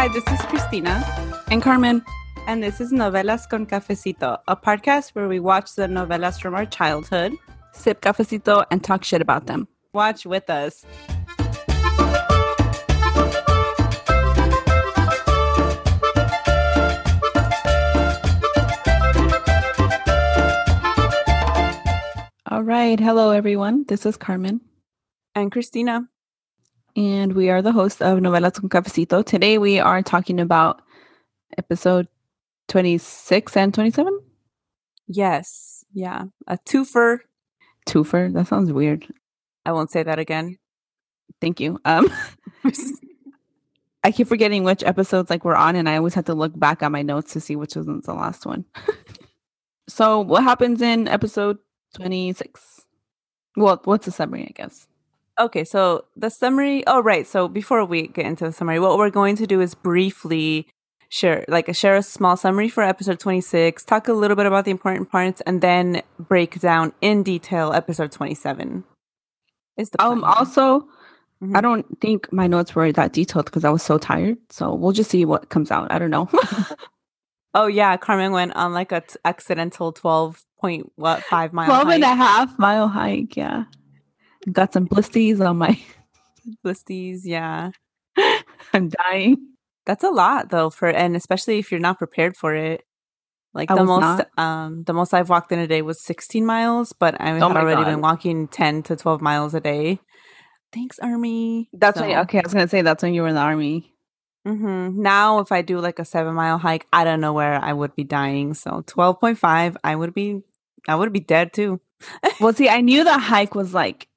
Hi, this is Christina. And Carmen. And this is Novelas con Cafecito, a podcast where we watch the novelas from our childhood, sip cafecito, and talk shit about them. Watch with us. All right. Hello, everyone. This is Carmen. And Christina. And we are the hosts of Novelas con Cafecito. Today we are talking about episode 26 and 27. Yes. Yeah. A twofer. Twofer. That sounds weird. I won't say that again. Thank you. Um I keep forgetting which episodes like we're on and I always have to look back at my notes to see which wasn't the last one. so what happens in episode 26? Well, what's the summary, I guess? Okay, so the summary. Oh, right. So before we get into the summary, what we're going to do is briefly share, like, share a small summary for episode 26, talk a little bit about the important parts, and then break down in detail episode 27. Is the um also, mm-hmm. I don't think my notes were that detailed because I was so tired. So we'll just see what comes out. I don't know. oh yeah, Carmen went on like a t- accidental 12 point what five mile 12 hike. and a half mile hike yeah Got some blisties on my blisties. Yeah, I'm dying. That's a lot though for and especially if you're not prepared for it. Like I the most not. um the most I've walked in a day was 16 miles, but I've oh already God. been walking 10 to 12 miles a day. Thanks, army. That's so. when, okay. I was gonna say that's when you were in the army. Mm-hmm. Now, if I do like a seven mile hike, I don't know where I would be dying. So twelve point five, I would be, I would be dead too. well, see, I knew the hike was like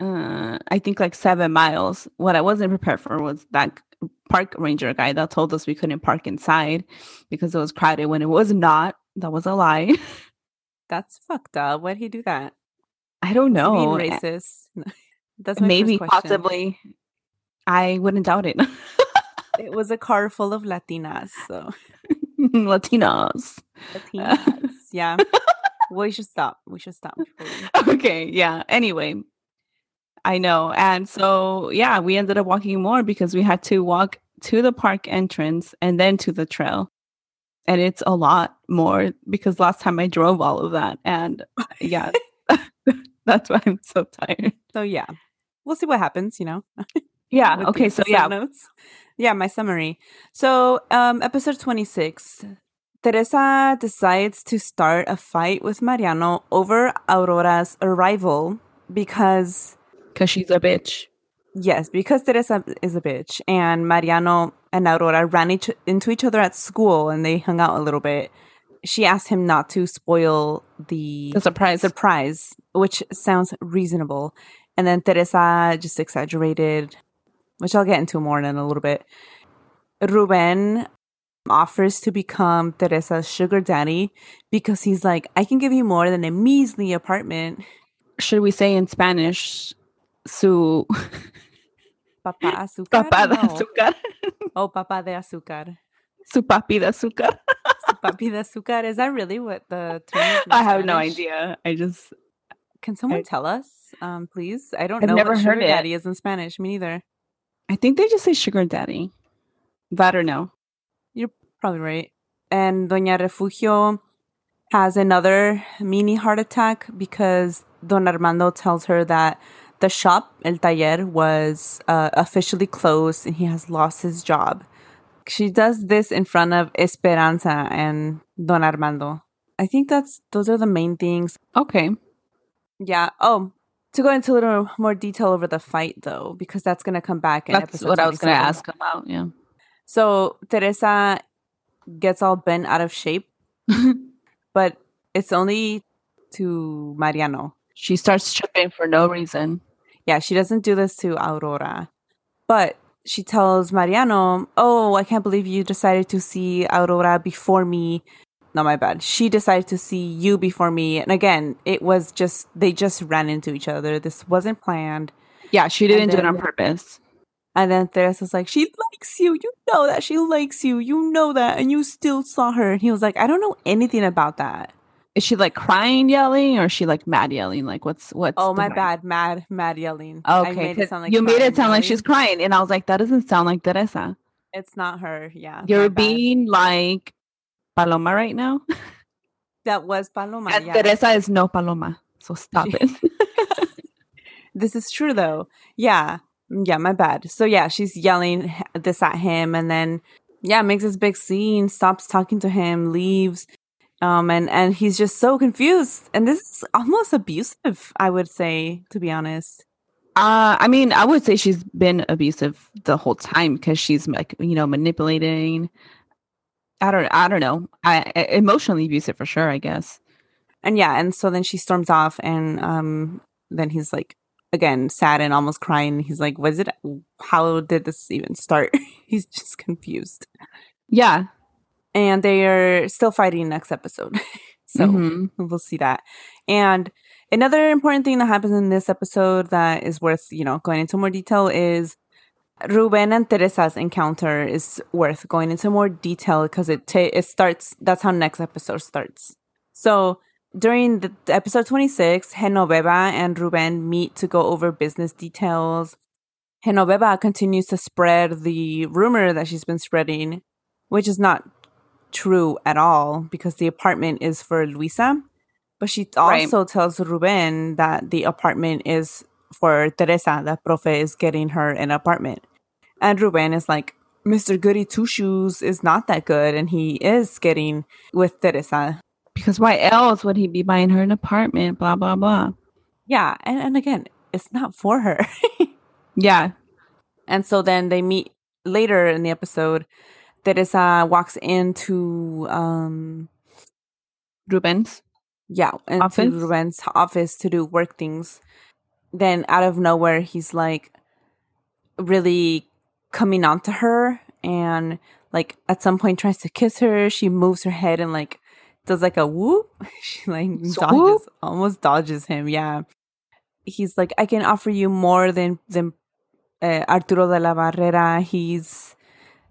uh, I think like seven miles. What I wasn't prepared for was that park ranger guy that told us we couldn't park inside because it was crowded when it was not. That was a lie. That's fucked up. Why'd he do that? I don't know. Being racist. That's maybe possibly. I wouldn't doubt it. it was a car full of Latinas. So Latinas. Latinas. Yeah. we should stop. We should stop. Okay. Yeah. Anyway, I know. And so, yeah, we ended up walking more because we had to walk to the park entrance and then to the trail. And it's a lot more because last time I drove all of that. And yeah, that's why I'm so tired. So, yeah, we'll see what happens, you know? yeah. okay. So, yeah. Notes. Yeah, my summary. So, um, episode 26. Teresa decides to start a fight with Mariano over Aurora's arrival because because she's a bitch. Yes, because Teresa is a bitch, and Mariano and Aurora ran each, into each other at school, and they hung out a little bit. She asked him not to spoil the, the surprise, surprise, which sounds reasonable. And then Teresa just exaggerated, which I'll get into more in a little bit. Ruben offers to become Teresa's sugar daddy because he's like, I can give you more than a measly apartment. Should we say in Spanish, su papá azúcar. Papá de no. azúcar. Oh, papá de azúcar. Su papi de azúcar. su papi de azúcar. Is that really what the term is? I have Spanish? no idea. I just. Can someone I, tell us, um, please? I don't I've know never what heard sugar it. daddy is in Spanish. Me neither. I think they just say sugar daddy. That or no. You're probably right. And Doña Refugio has another mini heart attack because Don Armando tells her that the shop, El Taller, was uh, officially closed and he has lost his job. She does this in front of Esperanza and Don Armando. I think that's those are the main things. Okay. Yeah. Oh, to go into a little more detail over the fight, though, because that's going to come back in episode. That's episode what I was going to ask about. Yeah. So Teresa gets all bent out of shape, but it's only to Mariano. she starts tripping for no reason. Yeah, she doesn't do this to Aurora, but she tells Mariano, "Oh, I can't believe you decided to see Aurora before me." Not my bad. She decided to see you before me, and again, it was just they just ran into each other. This wasn't planned. Yeah, she didn't do it on purpose. And then Teresa's like, she likes you. You know that she likes you. You know that. And you still saw her. And he was like, I don't know anything about that. Is she like crying, yelling, or is she like mad yelling? Like what's what's? Oh, my bad. Mad, mad yelling. I Okay, it sound like you made it sound like she's crying, and I was like, that doesn't sound like Teresa. It's not her. Yeah. You're bad. being like Paloma right now, That was Paloma. and yeah. Teresa is no Paloma. So stop it. This is true, though. Yeah. Yeah, my bad. So, yeah, she's yelling this at him. And then, yeah, makes this big scene, stops talking to him, leaves. Um, and, and he's just so confused. And this is almost abusive, I would say, to be honest. Uh, I mean, I would say she's been abusive the whole time because she's like, you know, manipulating. I don't, I don't know. I, I emotionally abusive for sure. I guess. And yeah, and so then she storms off, and um, then he's like, again, sad and almost crying. He's like, "Was it? How did this even start?" he's just confused, Yeah. And they are still fighting next episode. so Mhm. we'll see that. And another important thing that happens in this episode that is worth, you know, going into more detail is Ruben and Teresa's encounter is worth going into more detail because it ta- it starts. That's how next episode starts. So during the, episode twenty six, Genoveva and Ruben meet to go over business details. Genoveva continues to spread the rumor that she's been spreading, which is not true at all because the apartment is for Luisa. But she Right. also tells Ruben that the apartment is for Teresa, that Profe is getting her an apartment. And Ruben is like, Mr. Goody Two Shoes is not that good, and he is getting with Teresa. Because why else would he be buying her an apartment? Blah blah blah. Yeah, and, and again, it's not for her. Yeah. And so then they meet later in the episode. Teresa walks into um Rubens. yeah, into Office? Ruben's office to do work things. Then out of nowhere he's like really coming on to her and like at some point tries to kiss her. She moves her head and like does like a whoop. She like dodges almost dodges him. Yeah. He's like, I can offer you more than than uh, Arturo de la Barrera. He's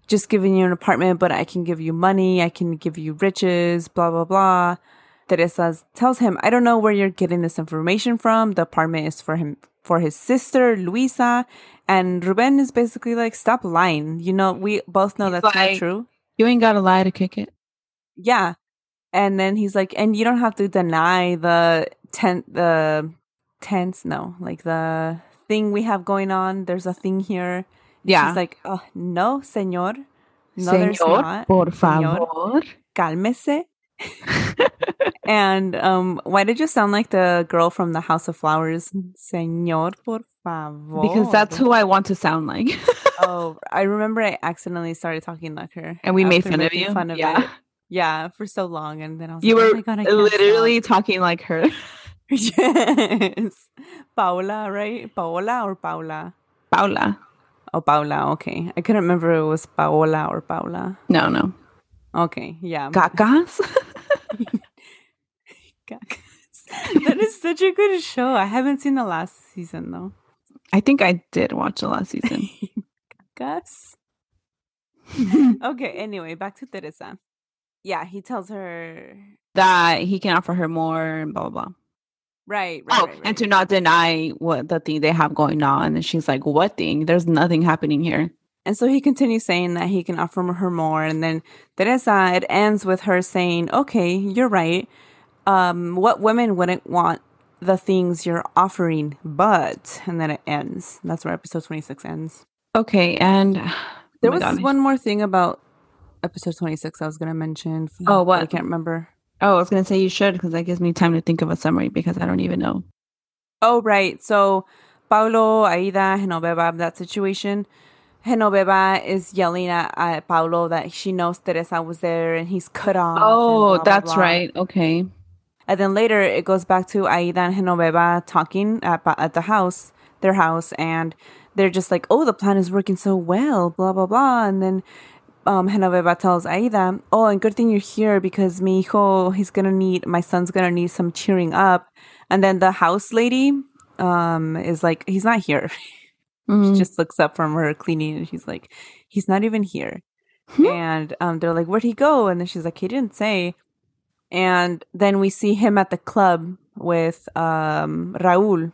just giving you an apartment, but I can give you money. I can give you riches. Blah blah blah. Teresa tells him, I don't know where you're getting this information from. The apartment is for him, for his sister, Luisa. And Ruben is basically like, stop lying. You know, we both know He's that's like- not true. You ain't gotta lie to kick it. Yeah. And then he's like, and you don't have to deny the tent, the tense, no, like the thing we have going on. There's a thing here. Yeah. She's like, oh, no, señor. No, there's Señor, not. por Señor. favor. Cálmese. And um, why did you sound like the girl from the House of Flowers? Señor, por favor. because that's who I want to sound like. Oh, I remember I accidentally started talking like her. and we made fun of you. Fun of yeah. it. Yeah, for so long. And then I was You like, were oh my God, literally talking like her. stop. yes. Paula, right? Paola or Paula? Paula. Oh, Paula. Okay. I couldn't remember if it was Paola or Paula. No, no. Okay. Yeah. Cacas? Cacas. that is such a good show. I haven't seen the last season though. I think I did watch the last season. Cacas. Okay, anyway, back to Teresa. Yeah, he tells her that he can offer her more and blah blah blah. Right, right, oh, right, and to not deny what the thing they have going on. And she's like, What thing? There's nothing happening here. And so he continues saying that he can offer her more. And then Teresa, it ends with her saying, Okay, you're right. Um, what women wouldn't want the things you're offering, but and then it ends. That's where episode 26 ends. Okay, and There oh was God. one more thing about episode 26 I was gonna mention. Oh, what? I can't remember. Oh, I was gonna say you should because that gives me time to think of a summary because I don't even know. Oh, right. So Paulo, Aida, Genoveva, that situation. Genoveva is yelling at, at Paulo that she knows Teresa was there and he's cut off. Oh, blah, blah, that's blah. right. Okay. And then later it goes back to Aida and Genoveva talking at, at the house, their house, and they're just like, oh, the plan is working so well, blah, blah, blah. And then um, Genoveva tells Aida, oh, and good thing you're here because mi hijo, he's to need, my son's to need some cheering up. And then the house lady um, is like, he's not here. Mhm. She just looks up from her cleaning and she's like, he's not even here. Hmm. And um, they're like, where'd he go? And then she's like, he didn't say. And then we see him at the club with um, Raul.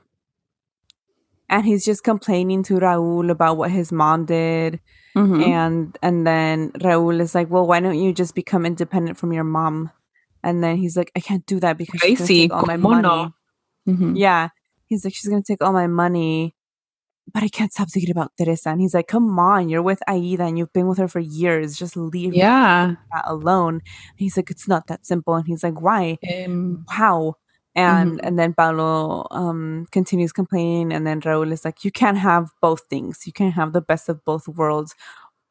And he's just complaining to Raul about what his mom did. Mhm. And and then Raul is like, well, why don't you just become independent from your mom? And then he's like, I can't do that because she's gonna take all my money. no? Mhm. Yeah. He's like, she's going to take all my money, but I can't stop thinking about Teresa. And he's like, come on, you're with Aida and you've been with her for years. Just leave Yeah. alone. And he's like, it's not that simple. And he's like, why? Um, How? And Mhm. and then Paulo um, continues complaining. And then Raul is like, you can't have both things. You can't have the best of both worlds.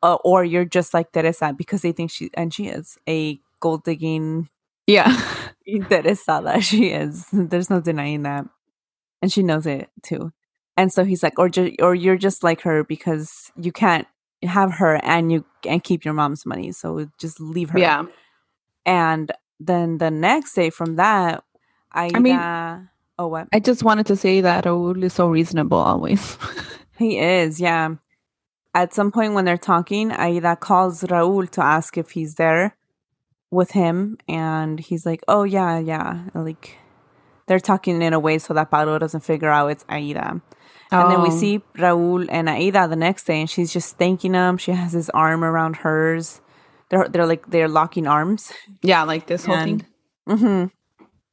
Uh, or you're just like Teresa because they think she, and she is a gold digging yeah. interesada she is. There's no denying that. And she knows it too. And so he's like, or ju- or you're just like her because you can't have her and you and keep your mom's money. So just leave her. Yeah. And then the next day from that, Aida, mean- oh what? I just wanted to say that Raul is so reasonable always. He is, yeah. At some point when they're talking, Aida calls Raul to ask if he's there with him, and he's like, "Oh yeah, yeah." Like they're talking in a way so that Paulo doesn't figure out it's Aida. And then we Oh. see Raul and Aida the next day, and she's just thanking him. She has his arm around hers. They're they're like they're locking arms. Yeah, like this whole And, thing. hmm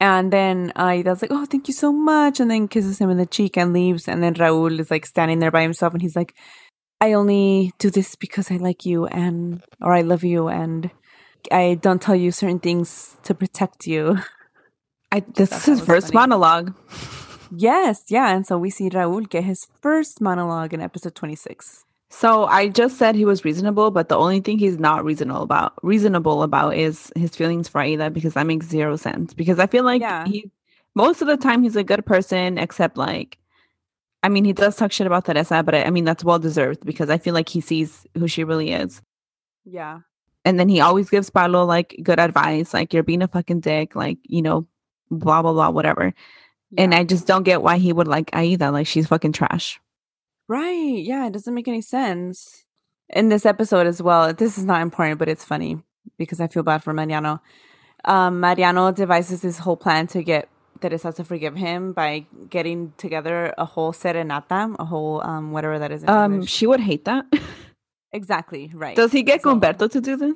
and then Aida's like, "Oh, thank you so much," and then kisses him in the cheek and leaves. And then Raul is like standing there by himself, and he's like, "I only do this because I like you, and or I love you, and I don't tell you certain things to protect you." I, this is his first funny. monologue. yes, yeah, and so we see Raul get his first monologue in episode twenty six. So I just said he was reasonable, but the only thing he's not reasonable about reasonable about is his feelings for Aida because that makes zero sense. Because I feel like Yeah. he most of the time he's a good person, except like I mean he does talk shit about Teresa, but I, I mean that's well deserved because I feel like he sees who she really is. Yeah, And then he always gives Paulo like good advice, like you're being a fucking dick, like, you know, blah blah blah, whatever. And I just don't get why he would like Aida, like she's fucking trash. Right, yeah, it doesn't make any sense in this episode as well. This is not important, but it's funny because I feel bad for Mariano. Um, Mariano devises this whole plan to get Teresa to forgive him by getting together a whole serenata, a whole um whatever that is. In Um, English. she would hate that. exactly right. Does he get So- Gumberto to do this?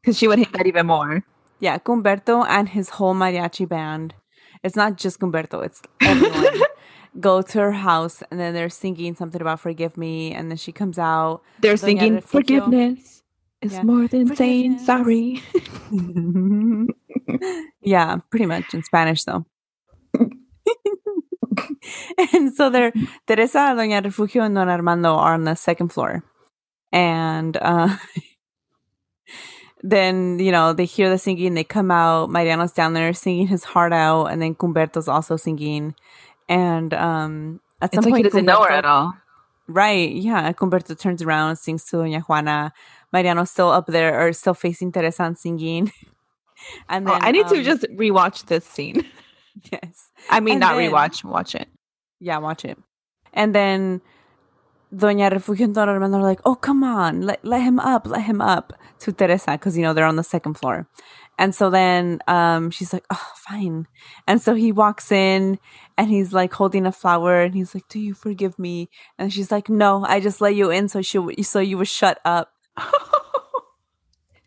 Because she would hate that even more. Yeah, Gumberto and his whole mariachi band. It's not just Gumberto; it's everyone. Go to her house and then they're singing something about "Forgive me," and then she comes out. They're singing forgiveness is Yeah. more than saying sorry. yeah, pretty much in Spanish though. and so they're Teresa, Doña Refugio, and Don Armando are on the second floor. And uh then, you know, they hear the singing, they come out, Mariano's down there singing his heart out, and then Cumberto's also singing. And um at some like he point doesn't know her at all. Right. Yeah. Cumberto turns around, sings to Doña Juana. Mariano's still up there or still facing Teresa and singing. And Oh, I need to um, just rewatch this scene. yes. I mean, And not then- rewatch, watch it. Yeah, watch it. And then Doña Refugio and Don Armando are like, oh, come on, let, let him up, let him up to Teresa, because, you know, they're on the second floor. And so then um, she's like, oh, fine. And so he walks in and he's like holding a flower and he's like, do you forgive me? And she's like, no, I just let you in so, she, w- so you would shut up.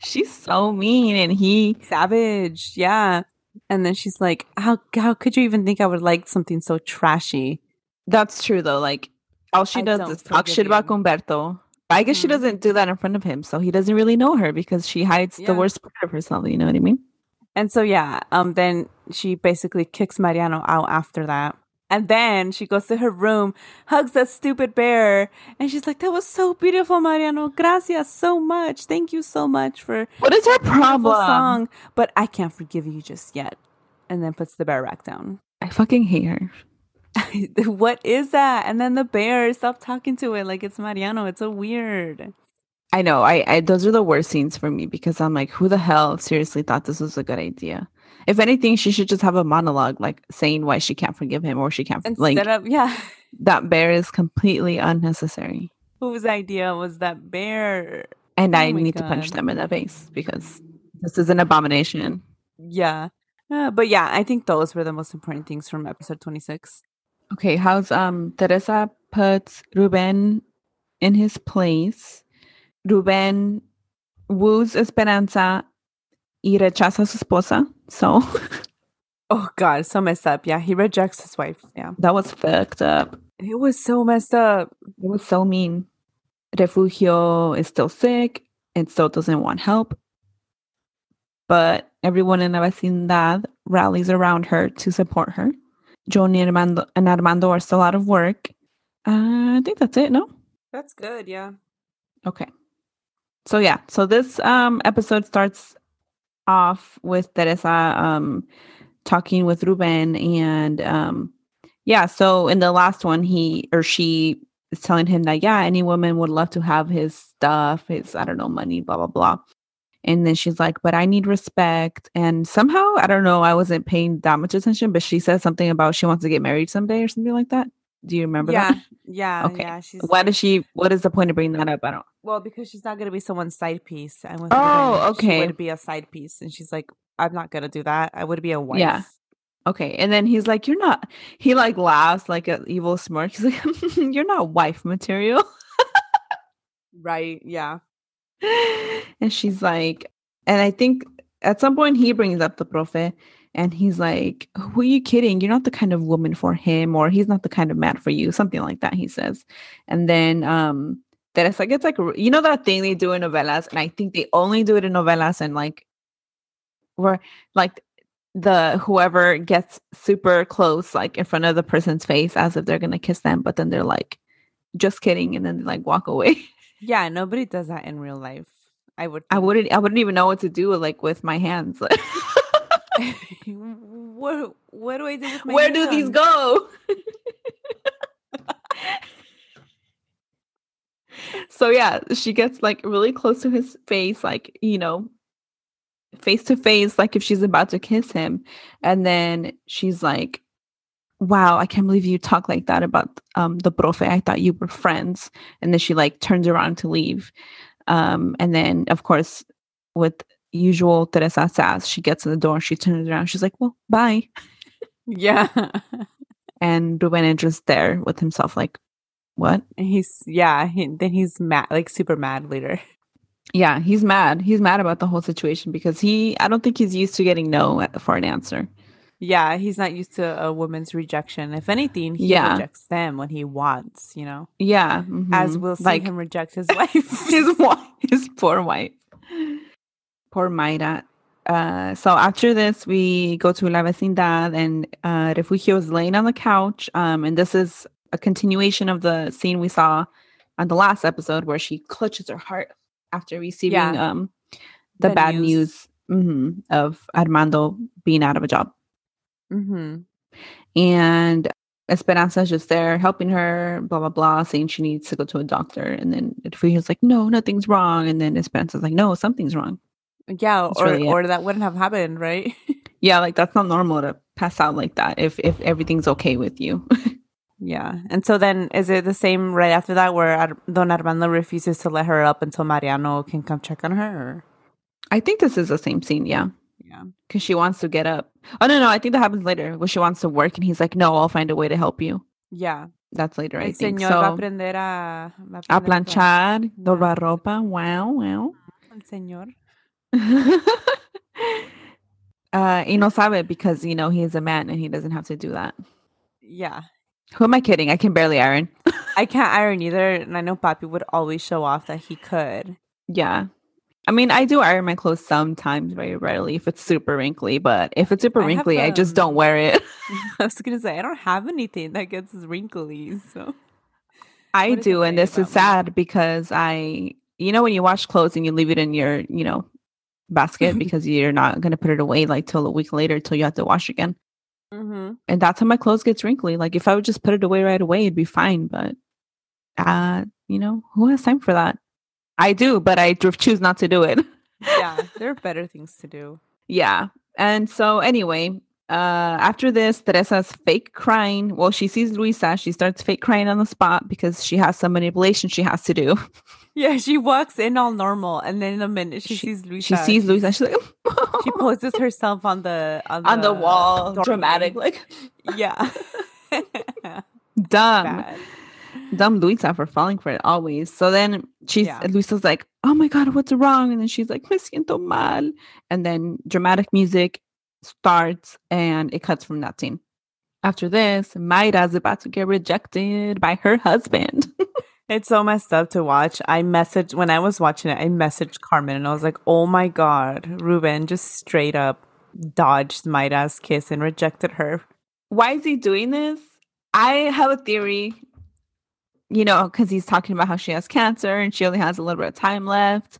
She's so mean, and he Savage. Yeah. And then she's like, how, how could you even think I would like something so trashy? That's true though. Like all she I does is talk shit about you. Gumberto. But I guess she Mhm. doesn't do that in front of him, so he doesn't really know her because she hides Yeah. the worst part of herself. You know what I mean? And so yeah, um then she basically kicks Mariano out after that. And then she goes to her room, hugs that stupid bear, and she's like, "That was so beautiful, Mariano. Gracias so much. Thank you so much for What is her problem? song." But I can't forgive you just yet. And then puts the bear back down. I fucking hate her. what is that? And then the bear stop talking to it like it's Mariano. It's so weird. I know. I, I those are the worst scenes for me because I'm like, who the hell seriously thought this was a good idea? If anything, she should just have a monologue, like saying why she can't forgive him or she can't Instead like of yeah, that bear is completely unnecessary. whose idea was that bear? And Oh I need to punch them in the face because this is an abomination. Yeah. Uh, but yeah, I think those were the most important things from episode 26. Okay, how's um Teresa puts Ruben in his place. Ruben woos Esperanza y rechaza su esposa. So Oh god, so messed up. Yeah, he rejects his wife. Yeah. that was fucked up. It was so messed up. It was so mean. Refugio is still sick and still doesn't want help. But everyone in la vecindad rallies around her to support her. Johnny and Armando, and Armando are still out of work. Uh, I think that's it, no? That's good, yeah. Okay. So yeah, so this um episode starts off with Teresa um talking with Ruben and um yeah, so in the last one he or she is telling him that yeah, any woman would love to have his stuff, his I don't know, money, blah blah blah. And then she's like, but I need respect. And somehow, I don't know, I wasn't paying that much attention, but she says something about she wants to get married someday or something like that. Do you remember yeah, that? yeah, Okay. yeah. She's Why does she, what is the point of bringing that up? I don't, well because she's not gonna be someone's side piece. And with Oh, she okay. would be a side piece, and she's like, I'm not gonna do that. I would be a wife. Yeah. Okay. And then he's like, You're not, he like laughs like an evil smirk. He's like, You're not wife material. Right. Yeah. And she's like, And I think at some point he brings up the profe and he's like, Who are you kidding? You're not the kind of woman for him, or he's not the kind of man for you. Something like that, he says. And then, um, Teresa gets like, it's like you know, that thing they do in novellas, and I think they only do it in novellas and like, where like the whoever gets super close, like in front of the person's face, as if they're gonna kiss them, but then they're like, just kidding, and then they like walk away. Yeah. Nobody does that in real life. I would. I wouldn't, I wouldn't even know what to do like with my hands. what what do I do with my Where do these go? so yeah, she gets like really close to his face, like you know, face to face, like if she's about to kiss him, and then she's like, "Wow, I can't believe you talk like that about um the profe. I thought you were friends." And then she like turns around to leave, um, and then of course with usual Teresa sass, she gets in the door, she turns around, she's like, "Well, bye." Yeah. and Ruben is just there with himself, like, what? He's yeah. He, then he's mad, like super mad later. Yeah, he's mad. He's mad about the whole situation because he, I don't think he's used to getting no for an answer. Yeah, he's not used to a woman's rejection. If anything, he Yeah. rejects them when he wants. You know, Yeah, as mhm. we'll see like him reject his wife. his wife, his poor wife, poor Mayra. Uh, so after this, we go to La Vecindad, and uh, Refugio is laying on the couch. Um, and this is a continuation of the scene we saw on the last episode, where she clutches her heart after receiving Yeah. um the, The bad news. news, mhm, of Armando being out of a job. Hmm and Esperanza's just there helping her, blah blah blah, saying she needs to go to a doctor. And then Refugio's like, no, nothing's wrong. And then Esperanza's like, no, something's wrong. Yeah, That's or really it. or that wouldn't have happened, right? Yeah, like that's not normal to pass out like that if if everything's okay with you. yeah. And so then, is it the same right after that, where Ar- Don Armando refuses to let her up until Mariano can come check on her? Or? I think this is the same scene, yeah. Yeah. Because she wants to get up. Oh no, no, I think that happens later when she wants to work and he's like, No, I'll find a way to help you. Yeah. That's later, I think. señor va a aprender a, va a aprender plan- planchar, doblar Wow. ropa. Wow, wow. El señor. uh, y no sabe because you know he is a man and he doesn't have to do that. Yeah. Who am I kidding? I can barely iron. I can't iron either, and I know Papi would always show off that he could. yeah, I mean, I do iron my clothes sometimes, very rarely, if it's super wrinkly. But if it's super I wrinkly, I just don't wear it. I was gonna say I don't have anything that gets wrinkly, so I What does it do, and this is me? sad because I, you know, when you wash clothes and you leave it in your, you know, basket because you're not gonna put it away like till a week later till you have to wash again, mm-hmm. and that's how my clothes gets wrinkly. Like if I would just put it away right away, it'd be fine. But, uh, you know, who has time for that? I do, but I choose not to do it. yeah, there are better things to do. Yeah. And so anyway, uh after this, Teresa's fake crying. Well, she sees Luisa, she starts fake crying on the spot because she has some manipulation she has to do. Yeah, she walks in all normal, and then in a minute she, sees Luisa. She sees Luisa, she's like She poses herself on the on the, on the wall, doorway. dramatic, like Yeah, dumb. bad. Dumb Luisa for falling for it always. So then she's Yeah. Luisa's like, Oh my god, what's wrong? And then she's like, Me siento mal. And then dramatic music starts and it cuts from that scene. After this, Mayra's about to get rejected by her husband. It's so messed up to watch. I messaged when I was watching it. I messaged Carmen and I was like, "Oh my god, Ruben just straight up dodged Mayra's kiss and rejected her." Why is he doing this? I have a theory, you know, because he's talking about how she has cancer and she only has a little bit of time left.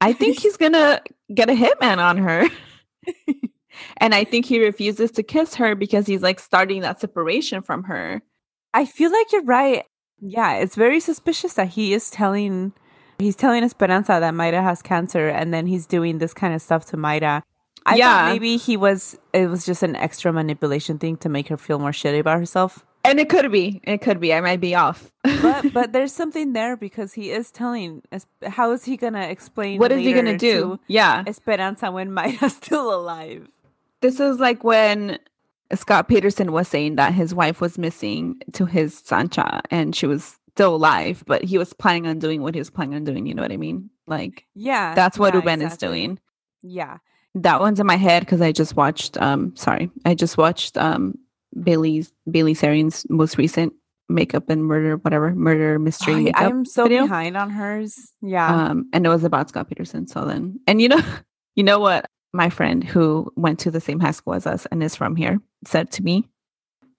I think he's gonna get a hitman on her. and I think he refuses to kiss her because he's like starting that separation from her. I feel like you're right. Yeah, it's very suspicious that he is telling he's telling Esperanza that Mayra has cancer and then he's doing this kind of stuff to Mayra. I Yeah. thought maybe he was it was just an extra manipulation thing to make her feel more shitty about herself. And it could be, it could be. I might be off. But but there's something there because he is telling how is he gonna explain what is he gonna do? to Yeah. Esperanza when Mayra's still alive? This is like when Scott Peterson was saying that his wife was missing to his Sancha and she was still alive, but he was planning on doing what he was planning on doing. You know what I mean? Like Yeah. that's what yeah, Ruben is doing. Yeah. That one's in my head because I just watched. Um, sorry, I just watched um Bailey's Bailey Sarian's most recent makeup and murder, whatever murder mystery I. I'm so video. behind on hers. Yeah. um, and it was about Scott Peterson. So then, and you know, you know what my friend who went to the same high school as us and is from here said to me.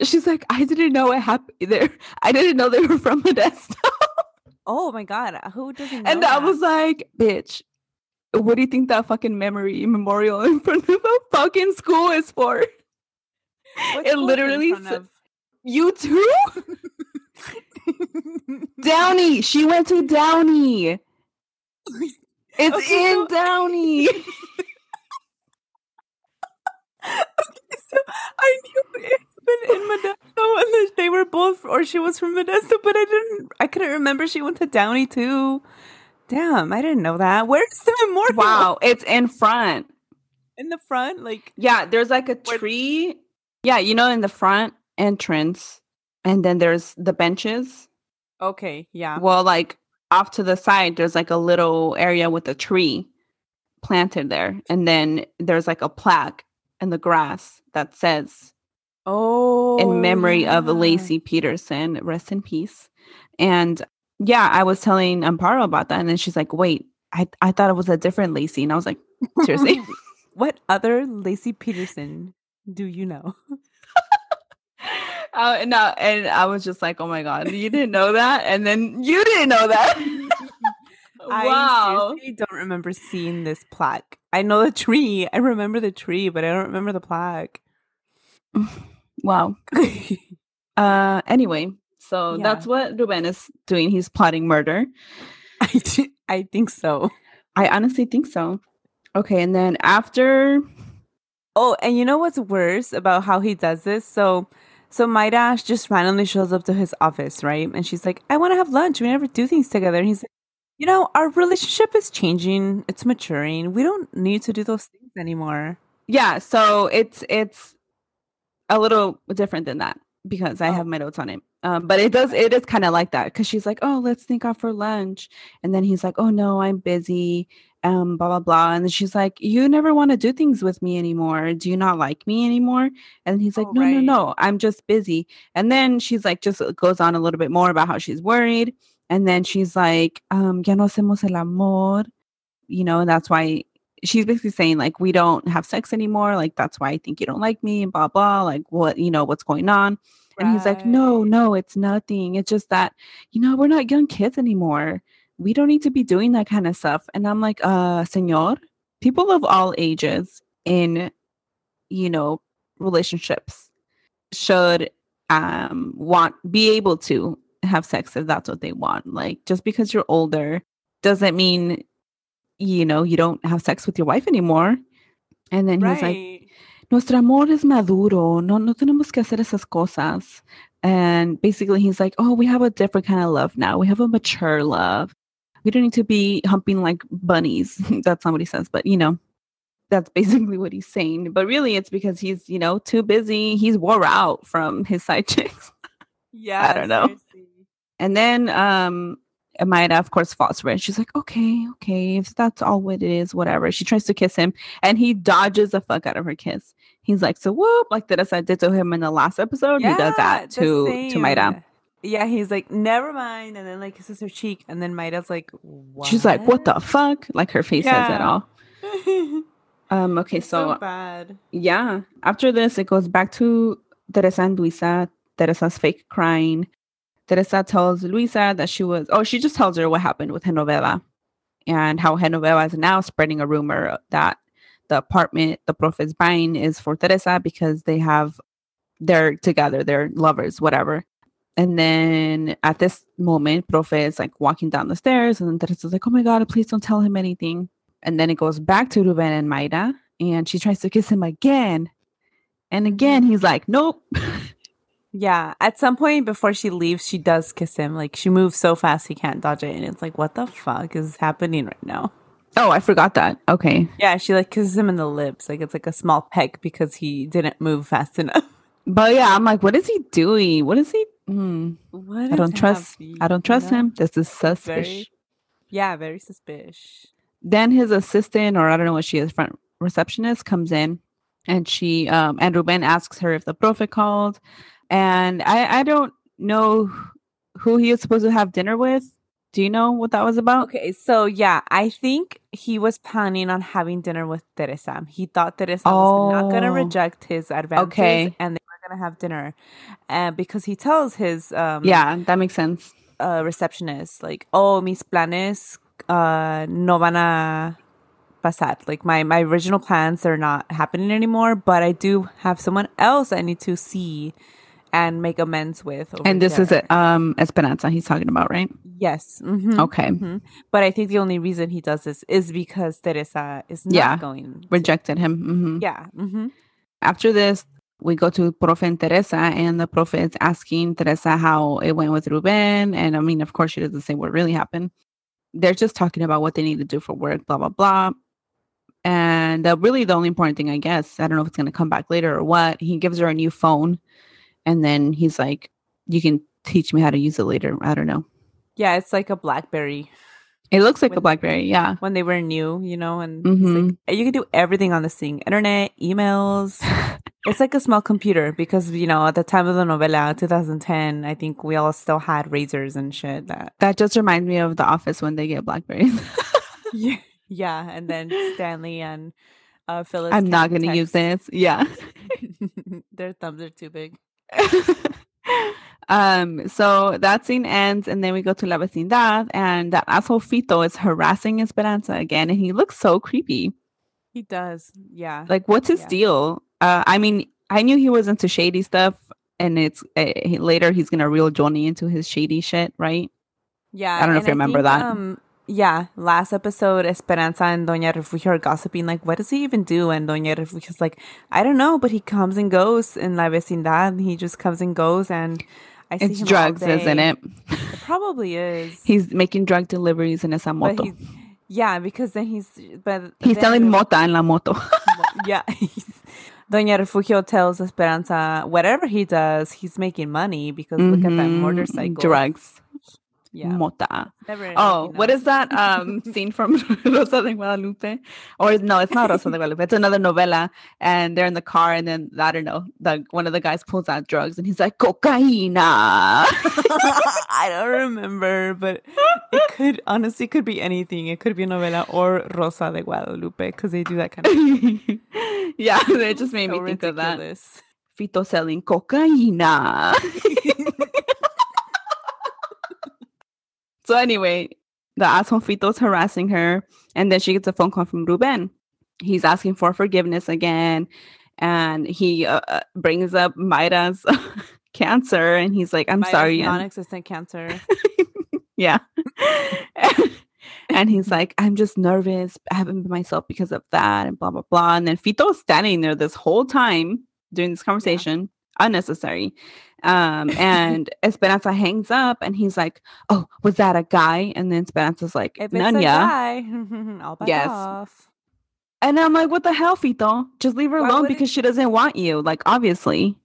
She's like, I didn't know it happened there. I didn't know they were from Modesto. oh my god, who doesn't know and I was like, bitch, what do you think that fucking memory memorial in front of a fucking school is for? It school is in literally s- You too? Downey. She went to Downey. It's Okay, in so- Downey. Okay, so I knew it in Modesto and they were both, or she was from Modesto, but I didn't. I couldn't remember she went to Downey too. Damn, I didn't know that. Where's the memorial? wow, it's in front. in the front, like Yeah, there's like a Where- tree. Yeah, you know, in the front entrance, and then there's the benches. okay, yeah. Well, like off to the side, there's like a little area with a tree planted there, and then there's like a plaque in the grass that says Oh, in memory of. Laci Peterson, rest in peace. And yeah, I was telling Amparo about that, and then she's like, "Wait, I I thought it was a different Laci," and I was like, "Seriously." what other Laci Peterson do you know? Uh, no, and I was just like, "Oh my god, you didn't know that," and then you didn't know that. I wow. seriously don't remember seeing this plaque. I know the tree. I remember the tree, but I don't remember the plaque. Wow. Uh. Anyway, so Yeah. that's what Ruben is doing. He's plotting murder. I, thi- I think so. I honestly think so. Okay, and then after, Oh, and you know what's worse about how he does this? So, so Mayra just randomly shows up to his office, right? And she's like, "I want to have lunch. We never do things together." And he's like, "You know, our relationship is changing. It's maturing. We don't need to do those things anymore." yeah, so it's it's a little different than that because I Oh. have my notes on it. Um, but it does it is kind of like that because she's like, "Oh, let's sneak out for lunch," and then he's like, "Oh no, I'm busy." Um, blah blah blah, and she's like, "You never want to do things with me anymore. Do you not like me anymore?" And he's like, Oh, "No, no, right. no, I'm just busy." And then she's like, just goes on a little bit more about how she's worried, and then she's like, um, "Ya no hacemos el amor." you know, and that's why she's basically saying like we don't have sex anymore. Like that's why I think you don't like me and blah blah. Like what you know what's going on? And he's like, no, no, it's nothing. It's just that you know we're not young kids anymore. We don't need to be doing that kind of stuff. And I'm like, uh, señor, people of all ages in you know relationships should um want be able to have sex if that's what they want. Like just because you're older doesn't mean you know you don't have sex with your wife anymore. And then he's like, nuestro amor es maduro, no, no tenemos que hacer esas cosas. And basically, he's like, oh, we have a different kind of love now. We have a mature love. We don't need to be humping like bunnies. that's not what he says, but you know, that's basically what he's saying. But really, it's because he's, you know, too busy. He's wore out from his side chicks. yeah. I don't know. seriously. And then um Amaida, of course, falls for it. She's like, okay, okay, if that's all what it is, whatever. She tries to kiss him and he dodges the fuck out of her kiss. He's like, so whoop, like Teresa did to him in the last episode. he does that to to Mayra. Yeah, he's like, never mind, and then like kisses her cheek, and then Mayra's like, what? She's like, what the fuck? Like her face says it all. Um, okay, so, so bad. yeah. After this, it goes back to Teresa and Luisa. Teresa's fake crying. Teresa tells Luisa that she was, oh, she just tells her what happened with Genoveva and how Genoveva is now spreading a rumor that the apartment the prof is buying is for Teresa because they have, they're together, they're lovers, whatever. And then at this moment, Profe is like walking down the stairs, and then Teresa's like, oh my God, please don't tell him anything. And then it goes back to Ruben and Mayra, and she tries to kiss him again. And mm-hmm. again, he's like, nope. Yeah, at some point before she leaves, she does kiss him. Like she moves so fast he can't dodge it, and it's like, what the fuck is happening right now? Oh, I forgot that. Okay. Yeah, she like kisses him in the lips, like it's like a small peck because he didn't move fast enough. But yeah, I'm like, what is he doing? What is he? What I don't trust. I don't trust know? him. This is suspicious. Yeah, very suspicious. Then his assistant, or I don't know what she is, front receptionist, comes in, and she um and Ruben asks her if the prophet called, and I I don't know who he is supposed to have dinner with. Do you know what that was about? Okay, so yeah, I think he was planning on having dinner with Teresa. He thought Teresa was not going to Oh. reject his advances, Okay. and they were going to have dinner, uh, because he tells his um Yeah, that makes sense. uh, receptionist like, "Oh, mis planes uh, no van a pasar. Like my my original plans are not happening anymore, but I do have someone else I need to see and make amends with." over And this is it. Um, Esperanza. He's talking about, right? Yes. mhm, Okay. mhm. But I think the only reason he does this is because Teresa is not Yeah, going. to- Rejected him. hmm Yeah. hmm After this, we go to Profe and Teresa, and the Profe is asking Teresa how it went with Ruben. And I mean, of course, she doesn't say what really happened. They're just talking about what they need to do for work, blah, blah, blah. And uh, really, the only important thing, I guess, I don't know if it's going to come back later or what, he gives her a new phone. And then he's like, You can teach me how to use it later. I don't know. Yeah, it's like a BlackBerry It looks like a Blackberry. Yeah. when they were new, you know, and Mhm. like, you can do everything on this thing internet, emails. it's like a small computer because, you know, at the time of the novela, 2010, I think we all still had Razrs and shit that. That just reminds me of The Office when they get Blackberries. Yeah. Yeah. And then Stanley and uh, Phyllis. I'm not going to use this. Yeah. Their thumbs are too big. um, so that scene ends, and then we go to La Vecindad, and that asshole Fito is harassing Esperanza again, and he looks so creepy. He does. Yeah. Like, what's his Yeah. deal? Uh, I mean, I knew he was into shady stuff, and it's uh, later he's gonna reel Johnny into his shady shit, right? Yeah. I don't know if you remember that. Um, yeah, last episode, Esperanza and Doña Refugio are gossiping, like, what does he even do? And Doña Refugio's like, I don't know, but he comes and goes in La Vecindad. He just comes and goes, and I see It's him drugs, isn't it? It probably is. He's making drug deliveries in esa moto. yeah, because then he's, but He's then- selling mota en la moto. yeah. Doña Refugio tells Esperanza, whatever he does, he's making money because look at that Mhm, motorcycle. Drugs. Yeah. Mota. Oh, what that um scene from Rosa de Guadalupe? Or no, it's not Rosa de Guadalupe. It's another novela, and they're in the car, and then I don't know, the one of the guys pulls out drugs, and he's like cocaina. I don't remember, but it could honestly could be anything. It could be a novela or Rosa de Guadalupe because they do that kind of. Thing. Yeah, it just made so me think of that. ridiculous. Fito selling cocaina. So anyway, the asshole Fito's harassing her, and then she gets a phone call from Ruben. He's asking for forgiveness again, and he uh, uh, brings up Mayra's cancer, and he's like, "I'm sorry." non-existent cancer. yeah. and he's like, I'm just nervous. I haven't been myself because of that, and blah, blah, blah. And then Fito's standing there this whole time during this conversation, unnecessary. Um, and Esperanza hangs up and he's like, Oh, was that a guy? And then Esperanza's like, If it's None, a yeah. guy, I'll back Yes. off. And I'm like, What the hell, Fito? Just leave her Why alone would it- because she doesn't want you. Like, obviously.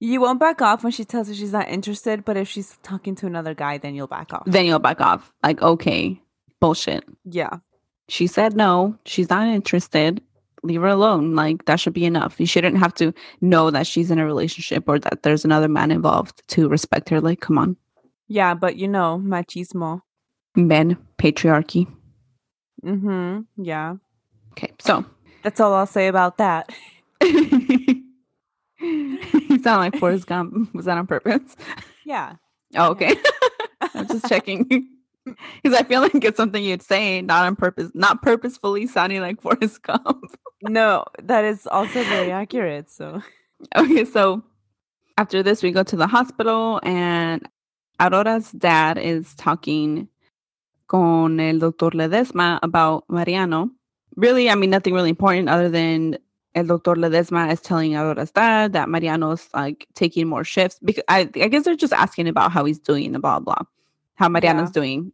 You won't back off when she tells you she's not interested, but if she's talking to another guy, then you'll back off. Then you'll back off. Like, okay, bullshit. yeah. she said no she's not interested leave her alone like that should be enough you shouldn't have to know that she's in a relationship or that there's another man involved to respect her like come on Yeah, but you know, machismo. men patriarchy Mm-hmm. Yeah. okay so That's all I'll say about that. you sound like Forrest Gump. Was that on purpose? Yeah. Oh, okay. I'm just checking. Because I feel like it's something you'd say, not on purpose, not purposefully sounding like Forrest Gump. No, that is also very accurate. So Okay, so after this, we go to the hospital, and Aurora's dad is talking con el doctor Ledesma about Mariano. Really, I mean, nothing really important other than el doctor Ledesma is telling Aurora's dad that Mariano's like taking more shifts. Because I, I guess they're just asking about how he's doing and blah, blah, how Mariano's Yeah. doing.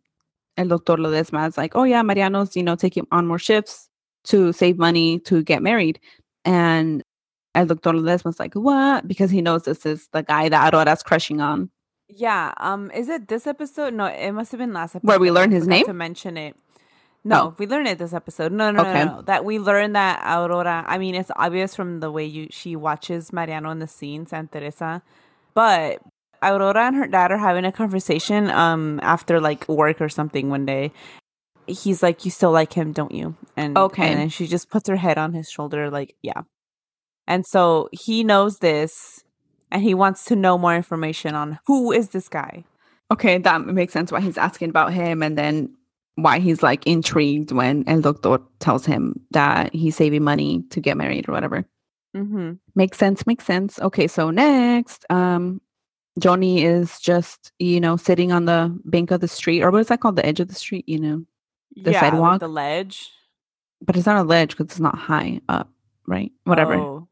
El doctor Ledesma is like, oh, yeah, Mariano's, you know, taking on more shifts to save money to get married. And El Doctor Ledesma's like, what? Because he knows this is the guy that Aurora's crushing on. yeah. Um, is it this episode? No, it must have been last episode. Where we I learn his name? to mention it. No, Oh. we learned it this episode. No, no, Okay. no, no. That we learned that Aurora. I mean, it's obvious from the way you she watches Mariano in the scene, San Teresa, but Aurora and her dad are having a conversation. Um, after like work or something one day. He's like, "You still like him, don't you?" And Okay. and then she just puts her head on his shoulder, like, "Yeah." And so he knows this, and he wants to know more information on who is this guy. Okay, that makes sense why he's asking about him and then why he's like intrigued when El Doctor tells him that he's saving money to get married or whatever. Mm-hmm. Makes sense, makes sense. Okay, so next, um, Johnny is just, you know, sitting on the bank of the street, or what is that called? The edge of the street, you know. The yeah, like sidewalk? the ledge. But it's not a ledge because it's not high up, right? Whatever. Oh,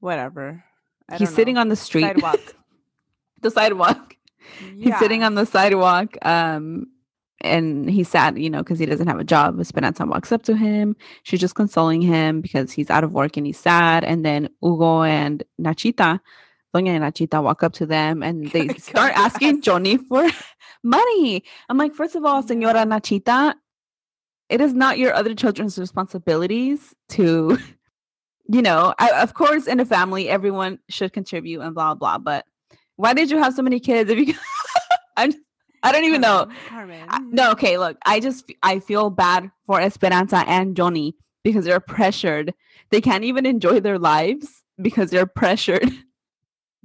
whatever. I he's sitting on the street. sidewalk. the sidewalk. He's sitting on the sidewalk. Um, and he's sad, you know, because he doesn't have a job. Esperanza walks up to him. She's just consoling him because he's out of work and he's sad. And then Hugo and Nachita, Doña and Nachita walk up to them and they start asking Johnny for money. I'm like, first of all, Senora Nachita, it is not your other children's responsibilities to, you know, I, of course, in a family, everyone should contribute and blah, blah. But why did you have so many kids? If you, I'm, I don't even know. Carmen. I- no, okay, look, I just I feel bad for Esperanza and Johnny because they're pressured. They can't even enjoy their lives because they're pressured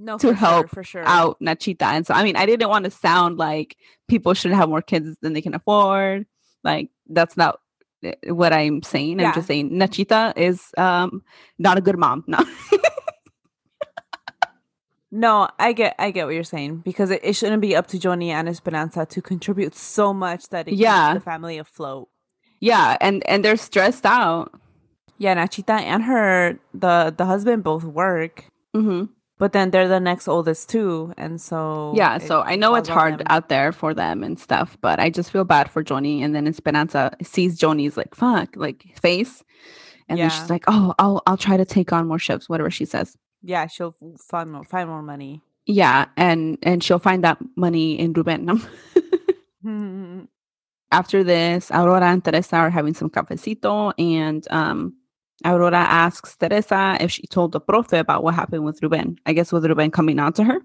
no, to for help sure, for sure. out Nachita. And so I mean, I didn't want to sound like people should have more kids than they can afford. Like that's not eh, what I'm saying. I'm just saying Nachita is um not a good mom. No. No, I get, I get what you're saying because it, it shouldn't be up to Johnny and Esperanza to contribute so much that it Yeah. keeps the family afloat. yeah, and and they're stressed out. Yeah, Nachita and her the the husband both work, hmm but then they're the next oldest too, and so Yeah, so I know it's hard them. out there for them and stuff, but I just feel bad for Johnny. And then Esperanza sees Johnny's like fuck, like face, and then she's like, "Oh, I'll I'll try to take on more ships whatever she says." Yeah, she'll find more find more money. Yeah, and and she'll find that money in Ruben. After this, Aurora and Teresa are having some cafecito, and um, Aurora asks Teresa if she told the profe about what happened with Ruben. I guess with Ruben coming out to her.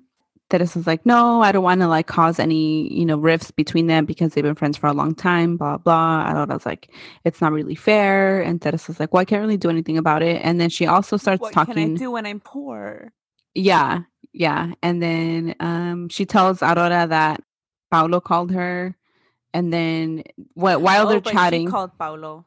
Teresa's like, no, I don't want to like cause any, you know, rifts between them because they've been friends for a long time, blah, blah. Aurora's like, it's not really fair. And Teresa's like, well, I can't really do anything about it. And then she also starts what talking. can I do when I'm poor? Yeah, yeah. And then um, she tells Aurora that Paulo called her. And then what, while Oh, they're chatting, called Paulo.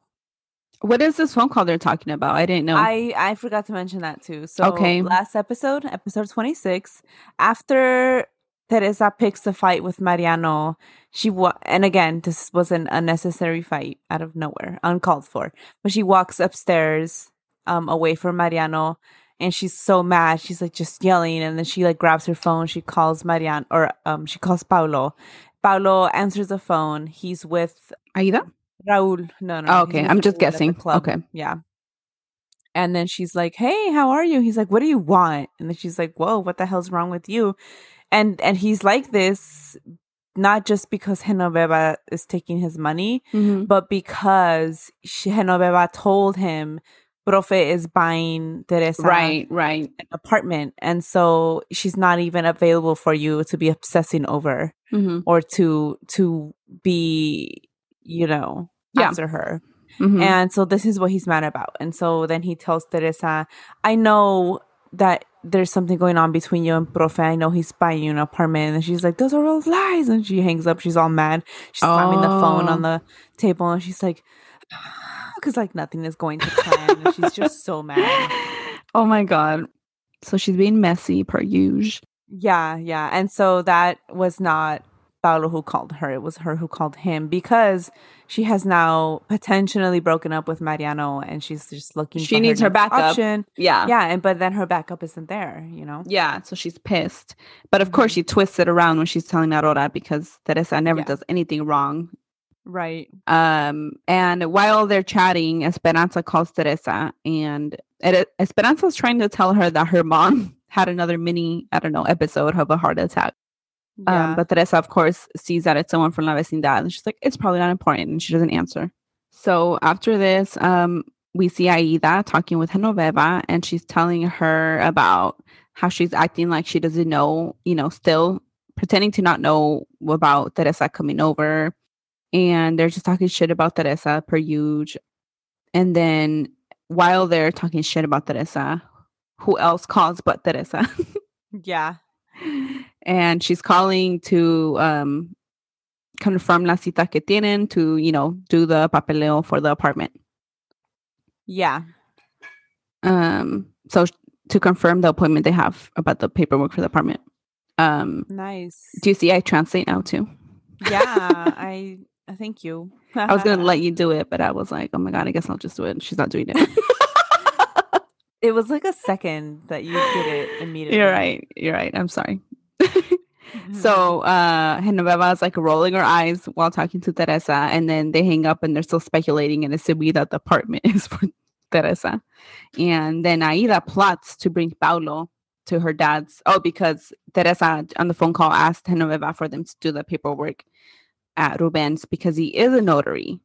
What is this phone call they're talking about? I didn't know. I I forgot to mention that too. So Okay. last episode, episode 26, after Teresa picks a fight with Mariano, she wa- and again, this was an unnecessary fight out of nowhere, uncalled for. But she walks upstairs um away from Mariano and she's so mad. She's like just yelling and then she like grabs her phone, she calls Mariano or um she calls Paulo. Paulo answers the phone. He's with Aida? Raul. No, no. Oh, okay. I'm just Raul at the guessing. Okay. Yeah. And then she's like, "Hey, how are you?" He's like, "What do you want?" And then she's like, "Whoa, what the hell's wrong with you?" And and he's like this not just because Genoveva is taking his money, Mhm. but because she, Genoveva told him Profe is buying Teresa Right, right. an apartment, and so she's not even available for you to be obsessing over hmm or to to be, you know, Yeah. after her. hmm And so this is what he's mad about. And so then he tells Teresa, I know that there's something going on between you and Profe. I know he's buying you an apartment. And she's like, Those are all lies. And she hangs up. She's all mad. She's slamming the phone Oh. on the table and she's like, Because like nothing is going to plan. and she's just so mad. oh my god. So she's being messy per usual. Yeah, yeah. And so that was not Paulo who called her. It was her who called him because she has now potentially broken up with Mariano and she's just looking She for needs her next backup. option. Yeah. Yeah, and but then her backup isn't there, you know? Yeah, so she's pissed. But of course, Mhm. she twists it around when she's telling Aurora because Teresa never Yeah. does anything wrong. Right. Um, and while they're chatting, Esperanza calls Teresa, and it, Esperanza's trying to tell her that her mom had another mini, I don't know, episode of a heart attack. Yeah. Um, but Teresa, of course, sees that it's someone from La Vecindad, and she's like, it's probably not important, and she doesn't answer. So after this, um, we see Aida talking with Genoveva, and she's telling her about how she's acting like she doesn't know, you know, still pretending to not know about Teresa coming over. And they're just talking shit about Teresa per huge. And then while they're talking shit about Teresa, who else calls but Teresa? yeah. And she's calling to um confirm la cita que tienen to you know do the papeleo for the apartment Yeah. um so to confirm the appointment they have about the paperwork for the apartment um Nice. do you see i translate now too yeah, I I thank you. i was gonna let you do it but i was like oh my god i guess i'll just do it she's not doing it It was like a second that you did it immediately. you're right you're right i'm sorry So uh Genoveva is like rolling her eyes while talking to Teresa, and then they hang up and they're still speculating and assuming that the apartment is for Teresa. And then Aida plots to bring Paulo to her dad's oh, because Teresa on the phone call asked Genoveva for them to do the paperwork at Ruben's because he is a notary.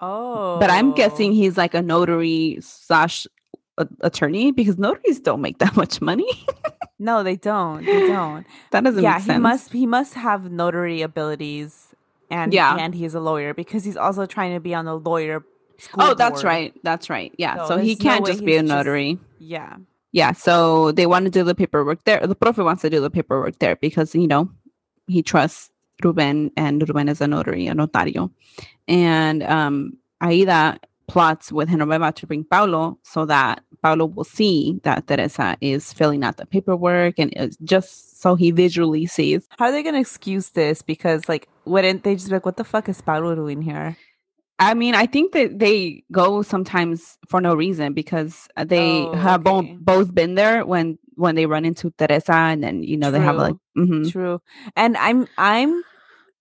Oh. But I'm guessing he's like a notary slash a- attorney because notaries don't make that much money. No, they don't. They don't. that doesn't yeah, make sense. he must he must have notary abilities and Yeah. and he's a lawyer because he's also trying to be on the lawyer Oh, that's board. right. That's right. Yeah. So So, he can't way just be a he's just- notary. Yeah. Yeah. So they want to do the paperwork there. The profe wants to do the paperwork there because, you know, he trusts Ruben and Ruben is a notary, a notario. And um, Aida plots with Genoveva to bring Paulo so that Paulo will see that Teresa is filling out the paperwork and it's just so he visually sees. How are they gonna excuse this? Because like wouldn't they just be like, what the fuck is Paulo doing here? I mean, I think that they go sometimes for no reason because they Oh, have both okay. both been there when when they run into Teresa and then you know they have True. like mhm. True. And I'm I'm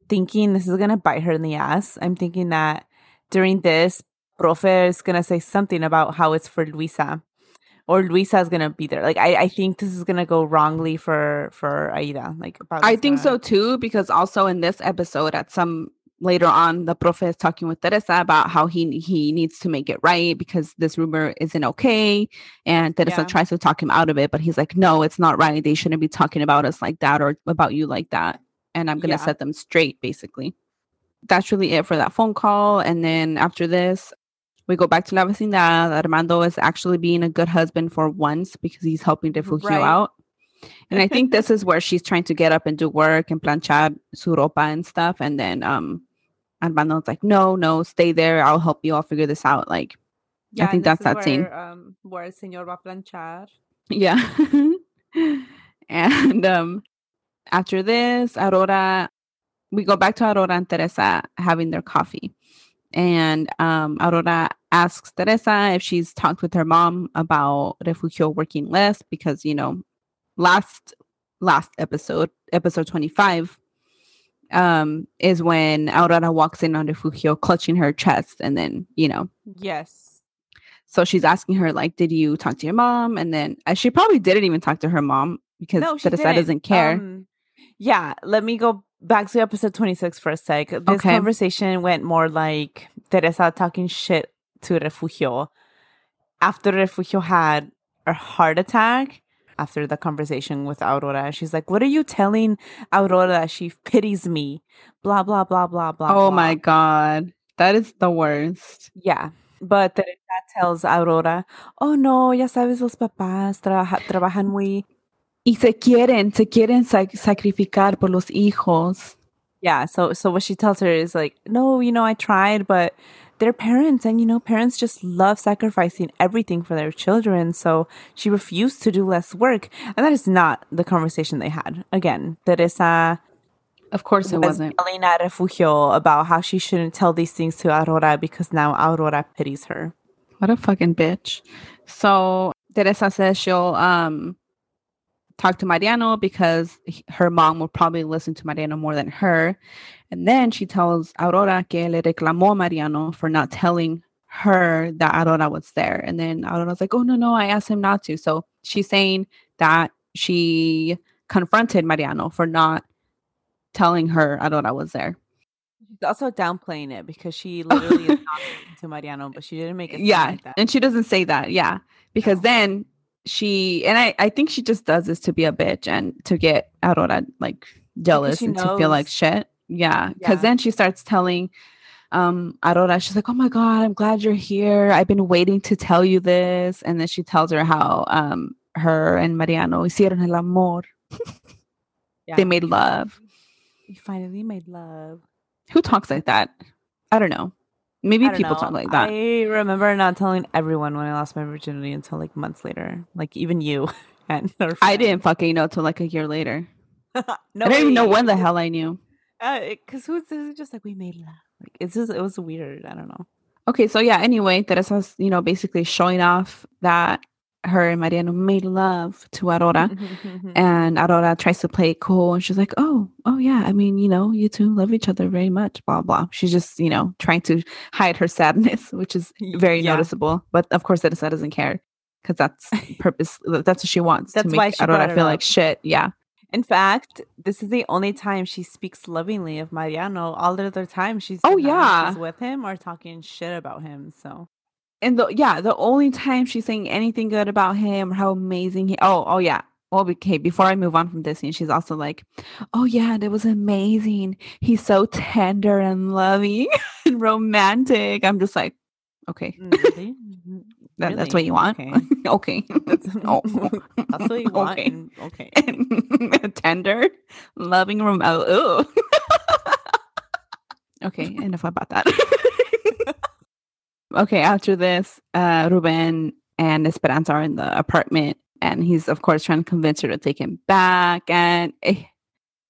thinking this is gonna bite her in the ass. I'm thinking that during this, Profe is gonna say something about how it's for Luisa. or Luisa is gonna be there. Like I, I think this is gonna go wrongly for for Aida. Like I think so too, because also in this episode, at some later on, the profe is talking with Teresa about how he he needs to make it right because this rumor isn't okay, and Teresa yeah. tries to talk him out of it, but he's like, "No, it's not right. They shouldn't be talking about us like that or about you like that." And I'm gonna yeah. set them straight, basically. That's really it for that phone call. And then after this, we go back to La Vecindad. Armando is actually being a good husband for once because he's helping Refugio right. out. And I think this is where she's trying to get up and do work and planchar su ropa and stuff. And then um Armando's like, no, no, stay there. I'll help you. I'll figure this out. Like, yeah, I think that's that where, scene. Um, where señor va planchar. Yeah. and um after this, Aurora, we go back to Aurora and Teresa having their coffee. And um, Aurora asks Teresa if she's talked with her mom about Refugio working less because, you know, last last episode, episode 25, um, is when Aurora walks in on Refugio clutching her chest and then, you know. Yes. So she's asking her, like, did you talk to your mom? And then uh, she probably didn't even talk to her mom because no, Teresa didn't. doesn't care. Um, yeah, let me go back to episode 26 for a sec. This okay. conversation went more like Teresa talking shit to Refugio after Refugio had a heart attack after the conversation with Aurora. She's like, What are you telling Aurora that she pities me? Blah, blah, blah, blah, blah. Oh blah. my God. That is the worst. Yeah. But Teresa tells Aurora, Oh no, ya sabes, los papás trabaja, trabajan muy. Y se quieren, se quieren sac sacrificar por los hijos. Yeah. So, so what she tells her is like, No, you know, I tried, but they're parents and you know parents just love sacrificing everything for their children so she refused to do less work and that is not the conversation they had again teresa of course it was wasn't at refugio about how she shouldn't tell these things to aurora because now aurora pities her what a fucking bitch so teresa says she'll um talk to mariano because her mom will probably listen to mariano more than her and then she tells Aurora que le reclamó Mariano for not telling her that Aurora was there. And then Aurora's like, oh, no, no, I asked him not to. So she's saying that she confronted Mariano for not telling her Aurora was there. She's also downplaying it because she literally is not to Mariano, but she didn't make it. Yeah. Like and she doesn't say that. Yeah. Because no. then she, and I, I think she just does this to be a bitch and to get Aurora like jealous and knows. to feel like shit. Yeah. Because yeah. then she starts telling um Aurora, she's like, Oh my God, I'm glad you're here. I've been waiting to tell you this. And then she tells her how um her and Mariano hicieron el amor. yeah. They made love. We finally made love. Who talks like that? I don't know. Maybe people know. talk like that. I remember not telling everyone when I lost my virginity until like months later. Like even you. and I didn't fucking know till like a year later. no, I don't even know when the hell I knew because uh, who's just like we made love like it's just it was weird i don't know okay so yeah anyway teresa's you know basically showing off that her and mariano made love to aurora mm-hmm, mm-hmm, mm-hmm. and aurora tries to play it cool and she's like oh oh yeah i mean you know you two love each other very much blah blah she's just you know trying to hide her sadness which is very yeah. noticeable but of course teresa doesn't care because that's purpose that's what she wants that's to make why she aurora feel up. like shit yeah in fact, this is the only time she speaks lovingly of Mariano. All the other time she's oh yeah she's with him or talking shit about him. So and the yeah, the only time she's saying anything good about him or how amazing he oh oh yeah. Well, okay, before I move on from this scene, she's also like, Oh yeah, that was amazing. He's so tender and loving and romantic. I'm just like, okay. Mm, really? That, really? That's what you want? Okay. okay. That's, oh. that's what you want. Okay. okay. Tender, loving remote. Oh. okay. Enough about that. Okay. After this, uh, Ruben and Esperanza are in the apartment, and he's, of course, trying to convince her to take him back. And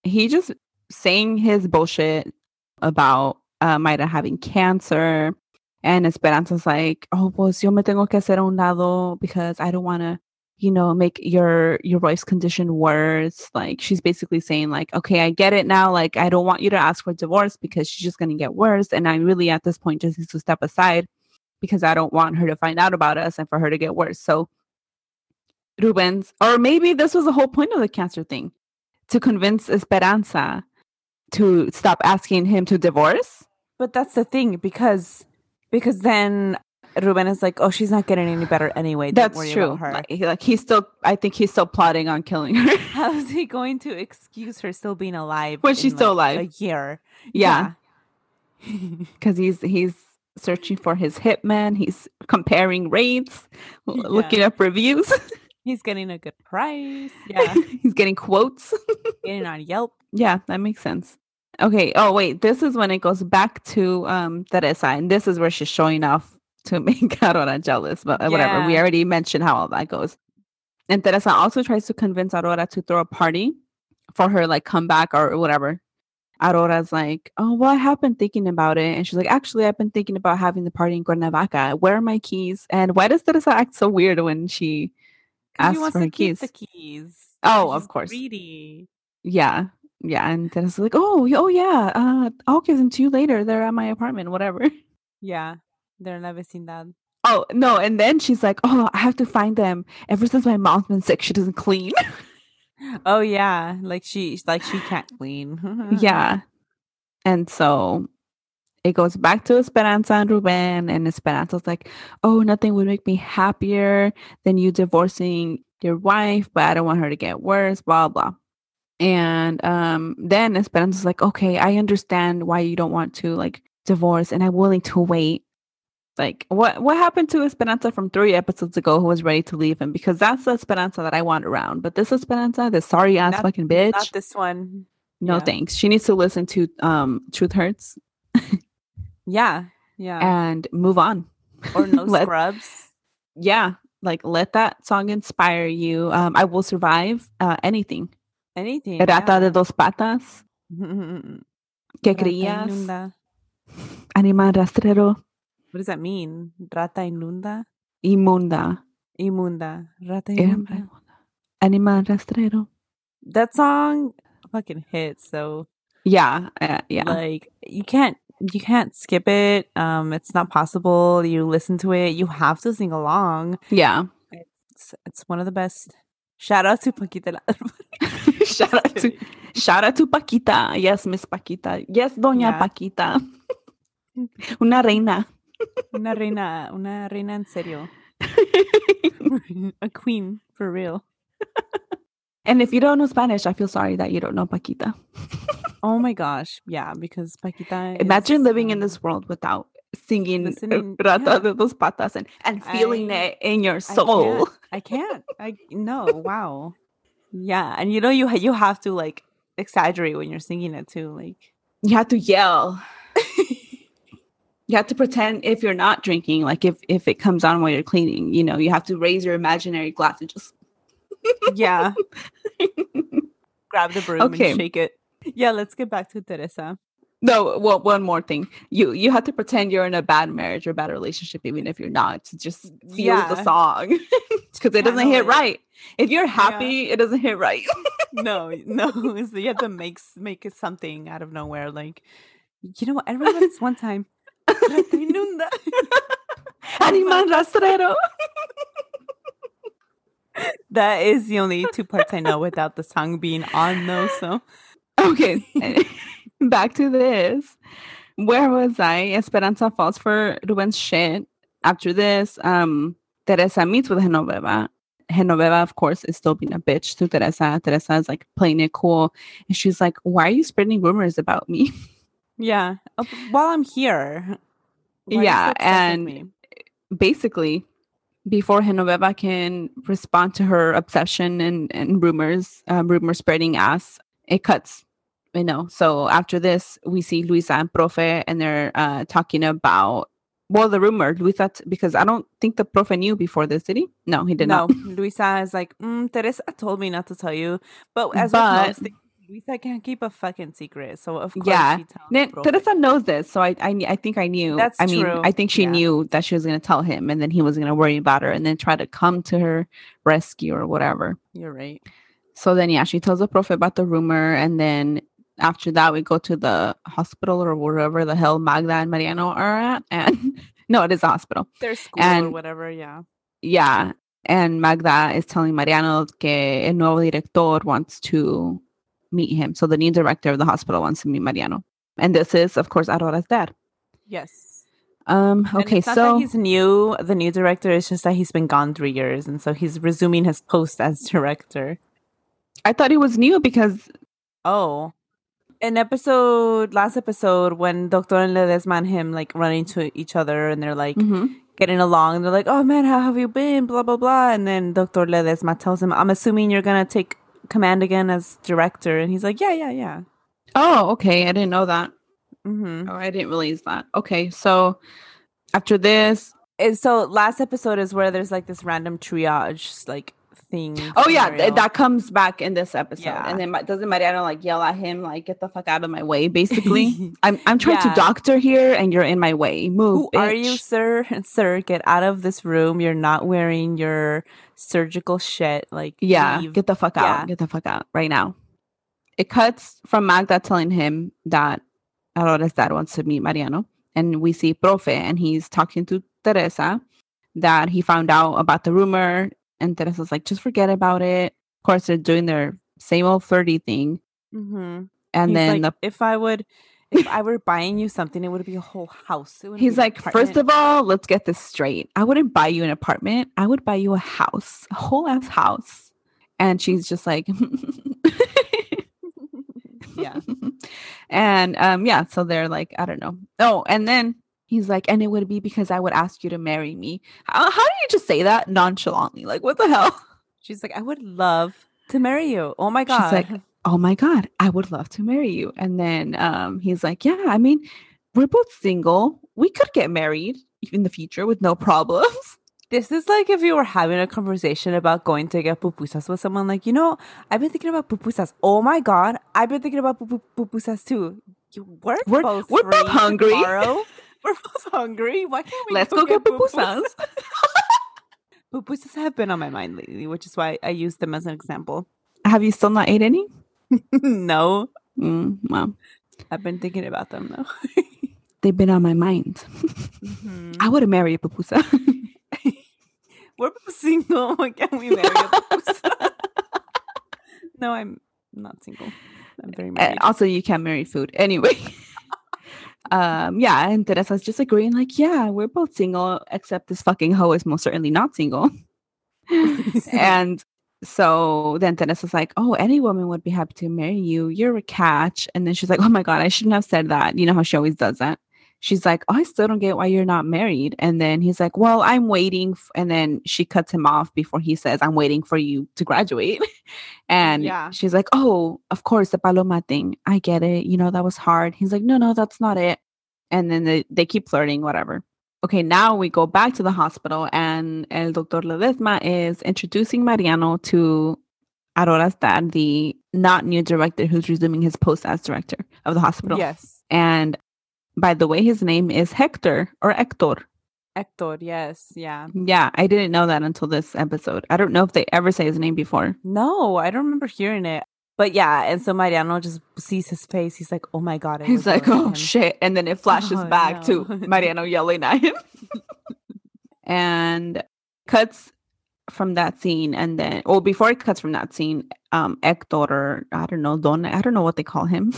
he just saying his bullshit about uh, Mayra having cancer and Esperanza's like, oh, pues yo me tengo que hacer a un lado because I don't want to, you know, make your your wife's condition worse. Like she's basically saying like, okay, I get it now. Like I don't want you to ask for divorce because she's just to get worse. And I really at this point just need to step aside because I don't want her to find out about us and for her to get worse. So Ruben's, or maybe this was the whole point of the cancer thing to convince Esperanza to stop asking him to divorce. But that's the thing because because then Ruben is like, oh, she's not getting any better anyway. Don't That's true. Like, like he's still, I think he's still plotting on killing her. How is he going to excuse her still being alive When she's in, still alive. A year. yeah, Yeah. because he's he's searching for his hitman. He's comparing rates, Yeah. looking up reviews. He's getting a good price. Yeah. he's getting quotes. getting on Yelp. Yeah, that makes sense. Okay. Oh wait, this is when it goes back to um Teresa, and this is where she's showing off to make Aurora jealous. But uh, whatever, we already mentioned how all that goes. And Teresa also tries to convince Aurora to throw a party for her like comeback or whatever. Aurora's like, oh well, I have been thinking about it, and she's like, actually, I've been thinking about having the party in Cuernavaca. Where are my keys? And why does Teresa act so weird when she asks wants for her keys? the keys. Oh, He's of course. Greedy. Yeah. Yeah. And it's like, oh, oh yeah. Uh I'll give them to you later. They're at my apartment, whatever. Yeah. They're never seen vecindad. Oh no. And then she's like, Oh, I have to find them. Ever since my mom's been sick, she doesn't clean. Oh yeah. Like she like she can't clean. yeah. And so it goes back to Esperanza and Ruben, and Esperanza's like, Oh, nothing would make me happier than you divorcing your wife, but I don't want her to get worse, blah blah. And um then Esperanza's like, Okay, I understand why you don't want to like divorce, and I'm willing to wait. Like what what happened to Esperanza from three episodes ago who was ready to leave him? Because that's the Esperanza that I want around. But this Esperanza, this sorry ass Not- fucking bitch. Not this one. No Yeah. thanks. She needs to listen to um Truth Hurts Yeah. Yeah. and move on. or no let- scrubs. Yeah, like let that song inspire you. Um I will survive uh anything. Anything. Rata de dos patas, que creías, animal rastrero, What does that mean? Rata inunda? inmunda, Imunda. Rata inunda. animal rastrero. That song fucking hits. So Yeah, uh, yeah. like you can't you can't skip it. Um, it's not possible. You listen to it. You have to sing along. yeah. It's, it's one of the best. Shout out to Paquita. Shout out to shout out to Paquita. Yes, Miss Paquita. Yes, Doña Yeah. Paquita. Una reina. Una reina, una reina en serio. A queen for real. and if you don't know Spanish, I feel sorry that you don't know Paquita. Oh my gosh, yeah, because Paquita. Imagine is, living in um, this world without singing uh, listening- Rata yeah. de dos patas and, and feeling I- it in your I soul. can't. I can't. I no. Wow. Yeah, and you know you you have to like exaggerate when you're singing it too. Like You have to yell. you have to pretend if you're not drinking, like if if it comes on while you're cleaning, you know, you have to raise your imaginary glass and just yeah, grab the broom Okay. and shake it. Yeah, let's get back to Teresa. No, well, one more thing. You you have to pretend you're in a bad marriage or bad relationship, even if you're not, to just feel the song because it doesn't hit right. If you're happy, it doesn't hit right. No, no, so you have to make make it something out of nowhere. Like you know what? I remember this one time. Rata inunda. Animal rastrero. that is the only two parts I know without the song being on though. So Okay, back to this. Where was I? Esperanza falls for Ruben's shit. After this, um, Teresa meets with Genoveva. Genoveva, of course, is still being a bitch to Teresa. Teresa is like playing it cool. And she's like, Why are you spreading rumors about me? Yeah, uh, while I'm here. Yeah, so obsessed with and-? Basically, before Genoveva can respond to her obsession and, and rumors, um, rumor spreading ass, it cuts. you know. So after this, we see Luisa and Profe, and they're uh, talking about well, the rumor Luisa, t- because I don't think the Profe knew before this, did he? No, he did no, not. Luisa is like, mm, Teresa told me not to tell you, but as But- most Luisa can't keep a fucking secret. So of course, Yeah. she tells Ne- Teresa knows this, so I, I, I think I knew. That's I mean, true, I think she yeah. knew that she was going to tell him, and then he was going to worry about her, and then try to come to her rescue or whatever. You're right. So then, yeah, she tells the Profe about the rumor, and then after that, we go to the hospital or wherever the hell Magda and Mariano are at, and no, it is a hospital. Their school or And- whatever. Yeah. yeah And Magda is telling Mariano que el nuevo director wants to meet him. So the new director of the hospital wants to meet Mariano. And this is, of course, Aurora's dad. Yes. Um, okay, so that he's new, the new director. It's just that he's been gone three years, and so he's resuming his post as director. I thought he was new because Oh, an episode, last episode, when Doctor and Ledesma and him like run into each other, and they're like Mhm. getting along. And they're like, "Oh man, how have you been?" Blah blah blah. And then Doctor Ledesma tells him, "I'm assuming you're gonna take command again as director." And he's like, "Yeah, yeah, yeah." Oh, okay. I didn't know that. Mm-hmm. Oh, I didn't realize that. Okay, so after this, And so last episode is where there's like this random triage like thing. oh yeah, th- that comes back in this episode, Yeah. and then doesn't Mariano like yell at him like "Get the fuck out of my way"? Basically, I'm I'm trying Yeah. to doctor here, and you're in my way. Move, Who are you, sir? Sir, get out of this room. You're not wearing your surgical shit. Like, Yeah, leave. get the fuck out. Yeah. Get the fuck out right now. It cuts from Magda telling him that Aurora's dad wants to meet Mariano. And we see Profe, and he's talking to Teresa that he found out about the rumor. And Teresa's like, just forget about it. Of course, they're doing their same old flirty thing. Mm-hmm. And He's then like, if I would, if I were buying you something, it would be a whole house. It he's like, first of all, let's get this straight. I wouldn't buy you an apartment. I would buy you a house, a whole ass house. And she's just like, yeah, and um yeah so they're like i don't know oh and then he's like and it would be because i would ask you to marry me how, how do you just say that nonchalantly like what the hell she's like, I would love to marry you. Oh my god, She's like, oh my god i would love to marry you and then um he's like yeah i mean we're both single we could get married in the future with no problems this is like if you were having a conversation about going to get pupusas with someone. Like, you know, I've been thinking about pupusas. Oh my god, I've been thinking about pupusas too. You we're, We're- both we're both hungry. tomorrow. We're both hungry. Why can't we let's go get pupusas Pupusas have been on my mind lately, which is why I used them as an example. have you still not ate any no, mm, well I've been thinking about them though. they've been on my mind Mhm. i would have married a pupusa We're both single. Why can't we marry a pupusa? no, I'm not single. I'm very And married. also, you can't marry food anyway. Um, yeah, and Teresa's just agreeing, like, yeah, we're both single, except this fucking hoe is most certainly not single. and so then Teresa's like, oh, any woman would be happy to marry you. You're a catch. And then she's like, oh my God, I shouldn't have said that. You know how she always does that. She's like, oh, I still don't get why you're not married. And then he's like, well, I'm waiting. And then she cuts him off before he says, I'm waiting for you to graduate. and Yeah. she's like, oh, of course, the Paloma thing. I get it. You know, that was hard. He's like, no, no, that's not it. And then they, they keep flirting, whatever. Okay, now we go back to the hospital, and El Doctor Ledesma is introducing Mariano to Aurora's dad, the not new director who's resuming his post as director of the hospital. yes. And by the way, his name is Hector or Hector. Hector, yes. Yeah. Yeah, I didn't know that until this episode. I don't know if they ever say his name before. No, I don't remember hearing it. But yeah, and so Mariano just sees his face. He's like, oh my God. He's like, oh him." shit. And then it flashes Oh, back no. to Mariano yelling at him. and cuts from that scene. And then, well, before it cuts from that scene, um, Hector, or I don't know, Don, I don't know what they call him.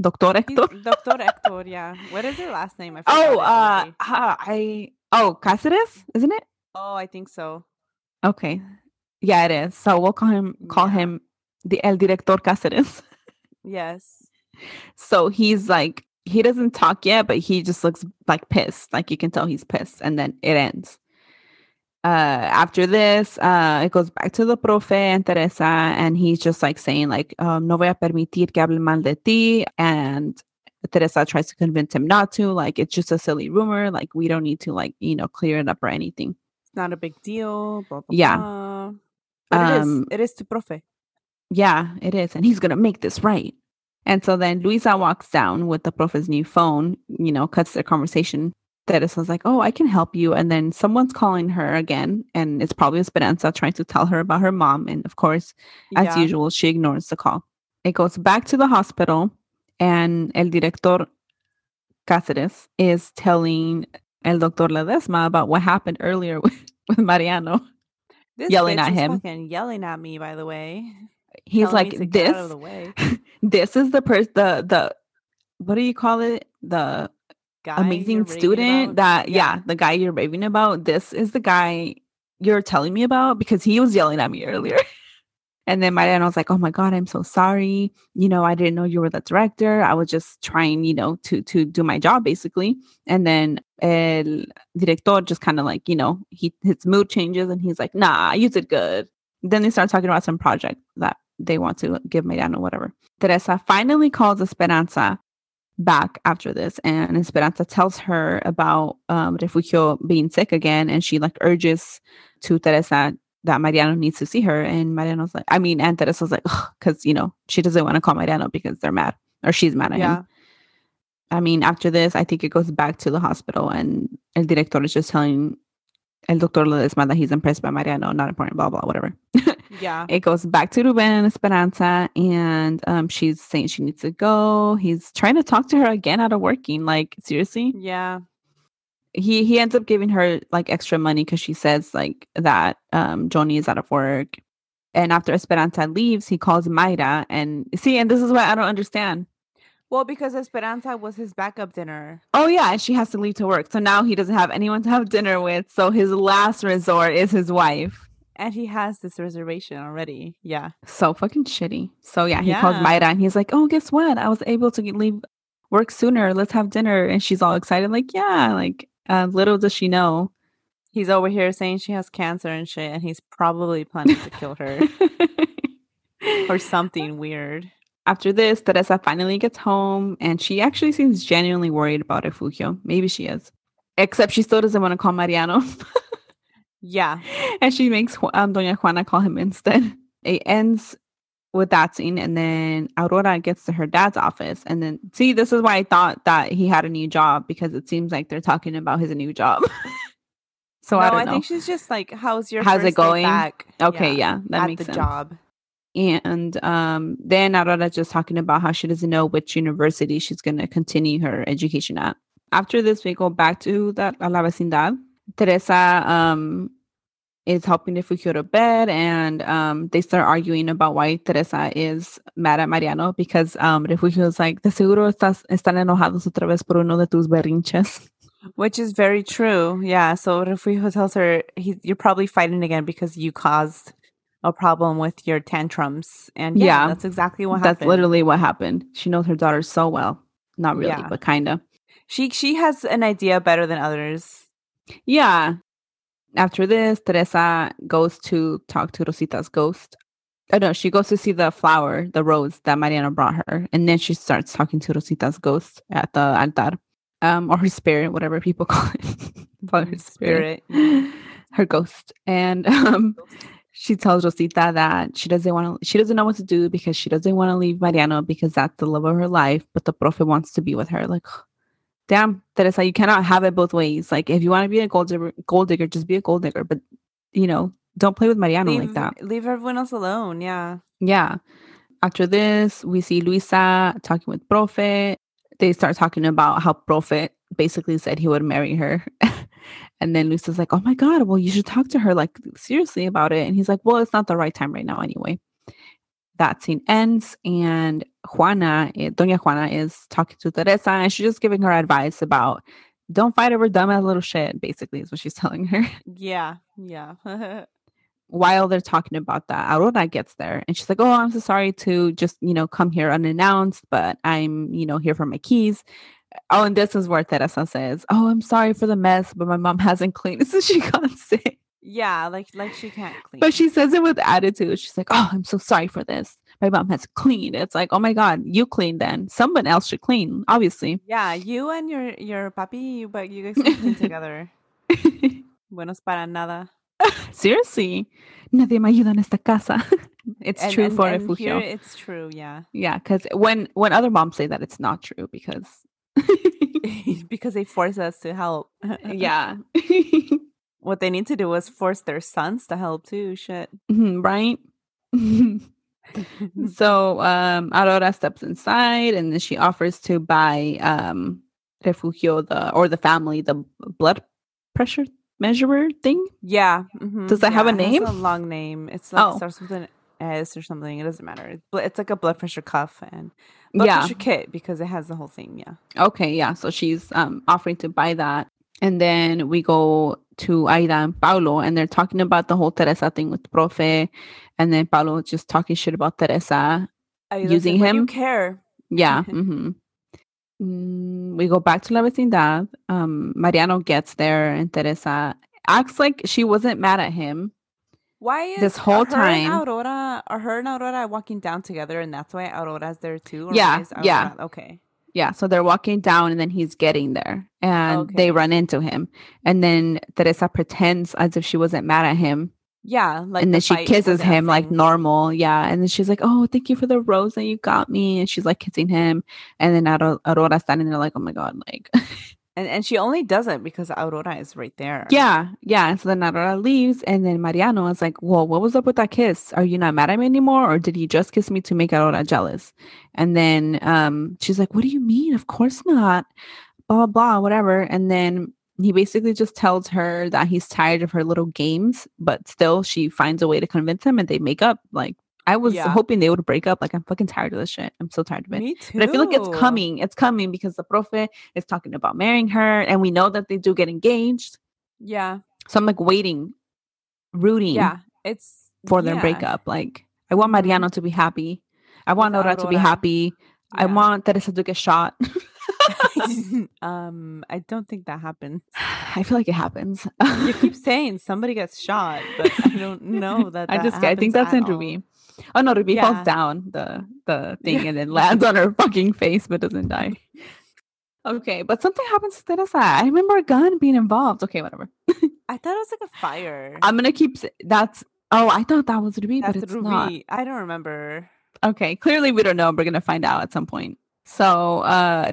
Doctor Hector. Doctor Hector, yeah. What is your last name? I Oh, uh, I, oh, Cáceres, isn't it? oh, I think so. Okay. Yeah, it is. So we'll call him, call Yeah. him the El Director Cáceres. Yes. So he's like, he doesn't talk yet, but he just looks like pissed. Like you can tell he's pissed. And then it ends. Uh, after this, uh, it goes back to the profe and Teresa, and he's just like saying, like, um, no voy a permitir que hablen mal de ti. And Teresa tries to convince him not to. Like, it's just a silly rumor. Like, we don't need to, like, you know, clear it up or anything. It's not a big deal. Blah, blah, Yeah. blah. Um, it is. It is to profe. Yeah, it is. And he's going to make this right. And so then Luisa walks down with the profe's new phone, you know, cuts their conversation. Teresa's like, oh, I can help you. And then someone's calling her again. And it's probably Esperanza trying to tell her about her mom. And of course, as Yeah. usual, she ignores the call. It goes back to the hospital. And El Director Cáceres is telling El Doctor Ledesma about what happened earlier with, with Mariano. This Yelling at is him. fucking yelling at me. By the way, He's like me to get out of this. the way. This is the person. The the what do you call it? The Guy amazing student that yeah. the guy you're raving about this is the guy you're telling me about because he was yelling at me earlier. And then mariano was like oh my god i'm so sorry. You know i didn't know you were the director. I was just trying you know to to do my job basically. And then el director just kind of like you know he his mood changes and he's like nah you did good. Then they start talking about some project that they want to give mariano whatever. Teresa finally calls esperanza back after this and esperanza tells her about um, refugio being sick again and she like urges to teresa that mariano needs to see her and mariano's like i mean and teresa's like because you know she doesn't want to call mariano because they're mad or she's mad at Yeah. him i mean after this i think it goes back to the hospital and el director is just telling el doctor ledesma that he's impressed by mariano not important blah blah whatever Yeah. it goes back to Ruben and Esperanza, and um, she's saying she needs to go. He's trying to talk to her again out of working. Like seriously, Yeah. he he ends up giving her like extra money because she says like that um, Johnny is out of work. And after Esperanza leaves, he calls Mayra and see, and this is what I don't understand. Well, because Esperanza was his backup dinner. Oh yeah, and she has to leave to work, so now he doesn't have anyone to have dinner with. So his last resort is his wife. And he has this reservation already. Yeah. so fucking shitty. So yeah, he calls Yeah. Mayra and he's like, "Oh, guess what? I was able to leave work sooner. Let's have dinner." And she's all excited, like, "Yeah." Like, uh, little does she know. He's over here saying she has cancer and shit, and he's probably planning to kill her or something weird. After this, Teresa finally gets home and she actually seems genuinely worried about Refugio. Maybe she is, except she still doesn't want to call Mariano. Yeah. and she makes um, Doña Juana call him instead. It ends with that scene, and then Aurora gets to her dad's office. And then, see, this is why I thought that he had a new job because it seems like they're talking about his new job. so no, I I, don't know. think she's just like, "How's your How's it going? back?" okay, yeah, that at makes the sense. job. And um, then Aurora just talking about how she doesn't know which university she's going to continue her education at. After this, we go back to that a la vecindad. Teresa um, is helping Refugio to bed, and um, they start arguing about why Teresa is mad at Mariano because um, Refugio is like, de seguro estás, están enojados otra vez por uno de tus berrinches. Which is very true. Yeah. So Refugio tells her, he, "You're probably fighting again because you caused a problem with your tantrums." And yeah, Yeah. that's exactly what happened. That's literally what happened. She knows her daughter so well. Not really, Yeah. but kind of. she she has an idea better than others. Yeah. After this, Teresa goes to talk to Rosita's ghost. Oh no, she goes to see the flower, the rose that Mariano brought her, and then she starts talking to Rosita's ghost at the altar, um, or her spirit, whatever people call it. Her Spirit, yeah. her ghost, and um, she tells Rosita that she doesn't want to, she doesn't know what to do because she doesn't want to leave Mariano because that's the love of her life, but the profe wants to be with her. Like, damn, that is Teresa, you cannot have it both ways. Like, if you want to be a gold digger, gold digger, just be a gold digger, but you know, don't play with Mariano leave like that. leave everyone else alone. Yeah. Yeah. After this, we see Luisa talking with Profe. They start talking about how Profe basically said he would marry her. and then Luisa's like, oh my God, well, you should talk to her like seriously about it. And he's like, well, it's not the right time right now anyway. That scene ends, and Juana, eh, Doña Juana, is talking to Teresa, and she's just giving her advice about don't fight over dumbass little shit, basically, is what she's telling her Yeah. Yeah. while they're talking about that, Aurora gets there and she's like, Oh, I'm so sorry to just, you know, come here unannounced, but I'm, you know, here for my keys. Oh, and this is where Teresa says, Oh, I'm sorry for the mess, but my mom hasn't cleaned since she got sick. yeah. Like like she can't clean. But she says it with attitude. She's like, Oh, I'm so sorry for this. My mom has cleaned. It's like, Oh my God, you clean then. Someone else should clean, obviously. yeah, you and your your papi, you but you guys can clean together. Buenos para nada. Seriously. Nadie me ayuda en esta casa. it's And- true and- for and refugio. here it's true. Yeah. Yeah, because when when other moms say that, it's not true because because they force us to help. yeah, what they need to do is force their sons to help too. Shit. Mhm, right. so um, Aurora steps inside, and then she offers to buy um, Refugio the or the family the blood pressure measurer thing. Yeah. mhm, Does that have a yeah, name? a long name. It's like Oh. starts with an S or something. It doesn't matter. It's, like a blood pressure cuff and blood Yeah. pressure kit because it has the whole thing. Yeah. Okay, yeah. So she's um offering to buy that. And then we go to Aida and Paulo and they're talking about the whole Teresa thing with Profe. And then Paulo just talking shit about Teresa. Using said, "Why do you him? care. Yeah. hmm Mm, we go back to La Vecindad. Um, Mariano gets there and Teresa acts like she wasn't mad at him. Why is This whole are her and time- Aurora are her and Aurora walking down together and that's why Aurora's there too? Or Yeah, yeah. Okay. Yeah, so they're walking down and then he's getting there and they run into him. And then Teresa pretends as if she wasn't mad at him. Yeah. Like and the then she kisses him like normal. Yeah. And then she's like, Oh, thank you for the rose that you got me. And she's like kissing him. And then Auro- Aurora standing there like, Oh my God. Like, And and she only does it because Aurora is right there. yeah. Yeah. And so then Aurora leaves. And then Mariano is like, Well, what was up with that kiss? Are you not mad at me anymore? Or did you just kiss me to make Aurora jealous? And then um, she's like, What do you mean? Of course not. Blah, blah, blah, whatever. And then he basically just tells her that he's tired of her little games, but still she finds a way to convince him and they make up. Like, I was Yeah. hoping they would break up. Like, I'm fucking tired of this shit. I'm so tired of it. Me too. But I feel like it's coming. It's coming because the profe is talking about marrying her, and we know that they do get engaged. Yeah. So I'm like waiting, rooting Yeah. It's for their yeah. breakup. Like, I want Mhm. Mariano to be happy. I want Nora to be happy. I Yeah. want Teresa to get shot. um, I don't think that happens. I feel like it happens. You keep saying somebody gets shot, but I don't know that. I just I think that's at in all. Ruby. Oh no, Ruby Yeah. falls down the the thing and then lands on her fucking face but doesn't die. Okay, but something happens to Teresa. I remember a gun being involved. Okay, whatever. I thought it was like a fire. I'm gonna keep. That's. Oh, I thought that was Ruby, That's but it's Ruby. not. I don't remember. Okay, clearly we don't know. We're gonna find out at some point. So uh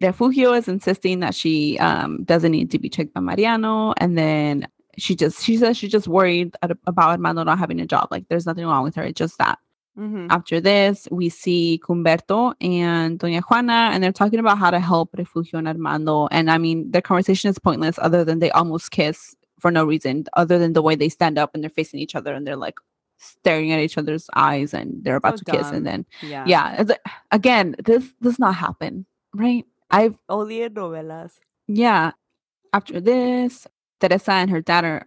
Refugio is insisting that she um doesn't need to be checked by Mariano, and then she just she says she's just worried ad- about Armando not having a job. Like there's nothing wrong with her. It's just that. hmm After this, we see Humberto and Doña Juana, and they're talking about how to help Refugio and Armando. And I mean, their conversation is pointless other than they almost kiss for no reason, other than the way they stand up and they're facing each other and they're like staring at each other's eyes and they're about So to kiss. And then, Yeah. yeah, again, this does not happen, right? I've, Only in novelas. yeah. After this, Teresa and her dad are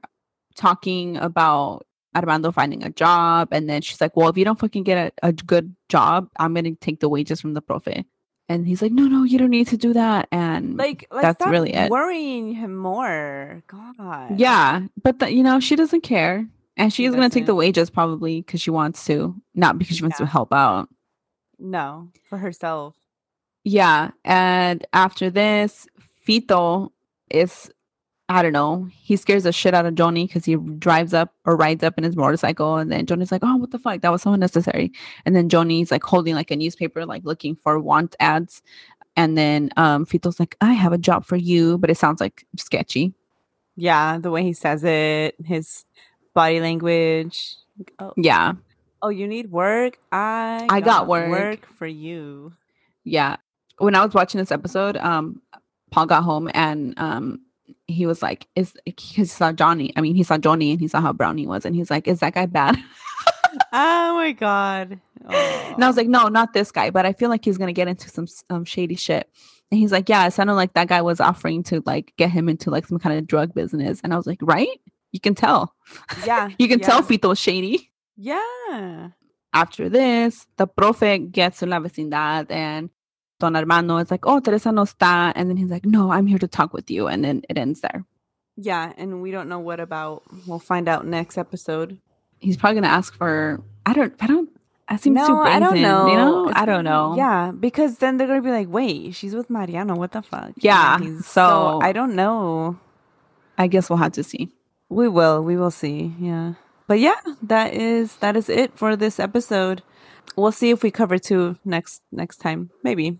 talking about Armando finding a job. And then she's like, Well, if you don't fucking get a, a good job, I'm going to take the wages from the profe. And he's like, No, no, you don't need to do that. And Like, like That's really it. Worrying him more. God. yeah, but the, you know, she doesn't care. And She she's going to take the wages probably because she wants to, not because she wants to help out. No, for herself. Yeah. And after this, Fito is, I don't know, he scares the shit out of Johnny because he drives up or rides up in his motorcycle. And then Johnny's like, oh, what the fuck? That was so unnecessary. And then Johnny's like holding like a newspaper, like looking for want ads. And then um, Fito's like, I have a job for you, but it sounds like sketchy. Yeah, the way he says it, his body language. Oh, Yeah. oh, you need work? I I got work work. for you. Yeah. When I was watching this episode, um, Paul got home and um, he was like, "Is he saw Johnny? I mean, he saw Johnny and he saw how brown he was, and he's like, "Is that guy bad?" Oh my god. and I was like, "No, not this guy." But I feel like he's gonna get into some um, shady shit. And he's like, "Yeah, it sounded like that guy was offering to like get him into like some kind of drug business." And I was like, "Right? You can tell. yeah, You can yeah. tell Fito was shady." Yeah. After this, the profe gets to La Vecindad and Don Armando is like, oh, Teresa no está. And then he's like, no, I'm here to talk with you. And then it ends there. Yeah, and we don't know what about. We'll find out next episode. He's probably going to ask for, I don't, I don't, I seem too no, I don't know. You know? It's- I don't know. Yeah, because then they're gonna be like, "Wait, she's with Mariano. What the fuck?" Yeah, he's- so- I don't know. I guess we'll have to see. We will. We will see. Yeah. But yeah, that is that is it for this episode. We'll see if we cover two next next time. Maybe.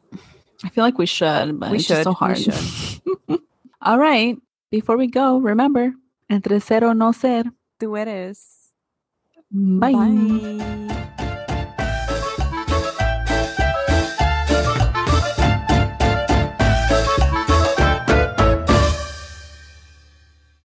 I feel like we should, but We it's just so hard. should. All right. Before we go, remember, entre cero no ser. Tú eres. Bye. Bye.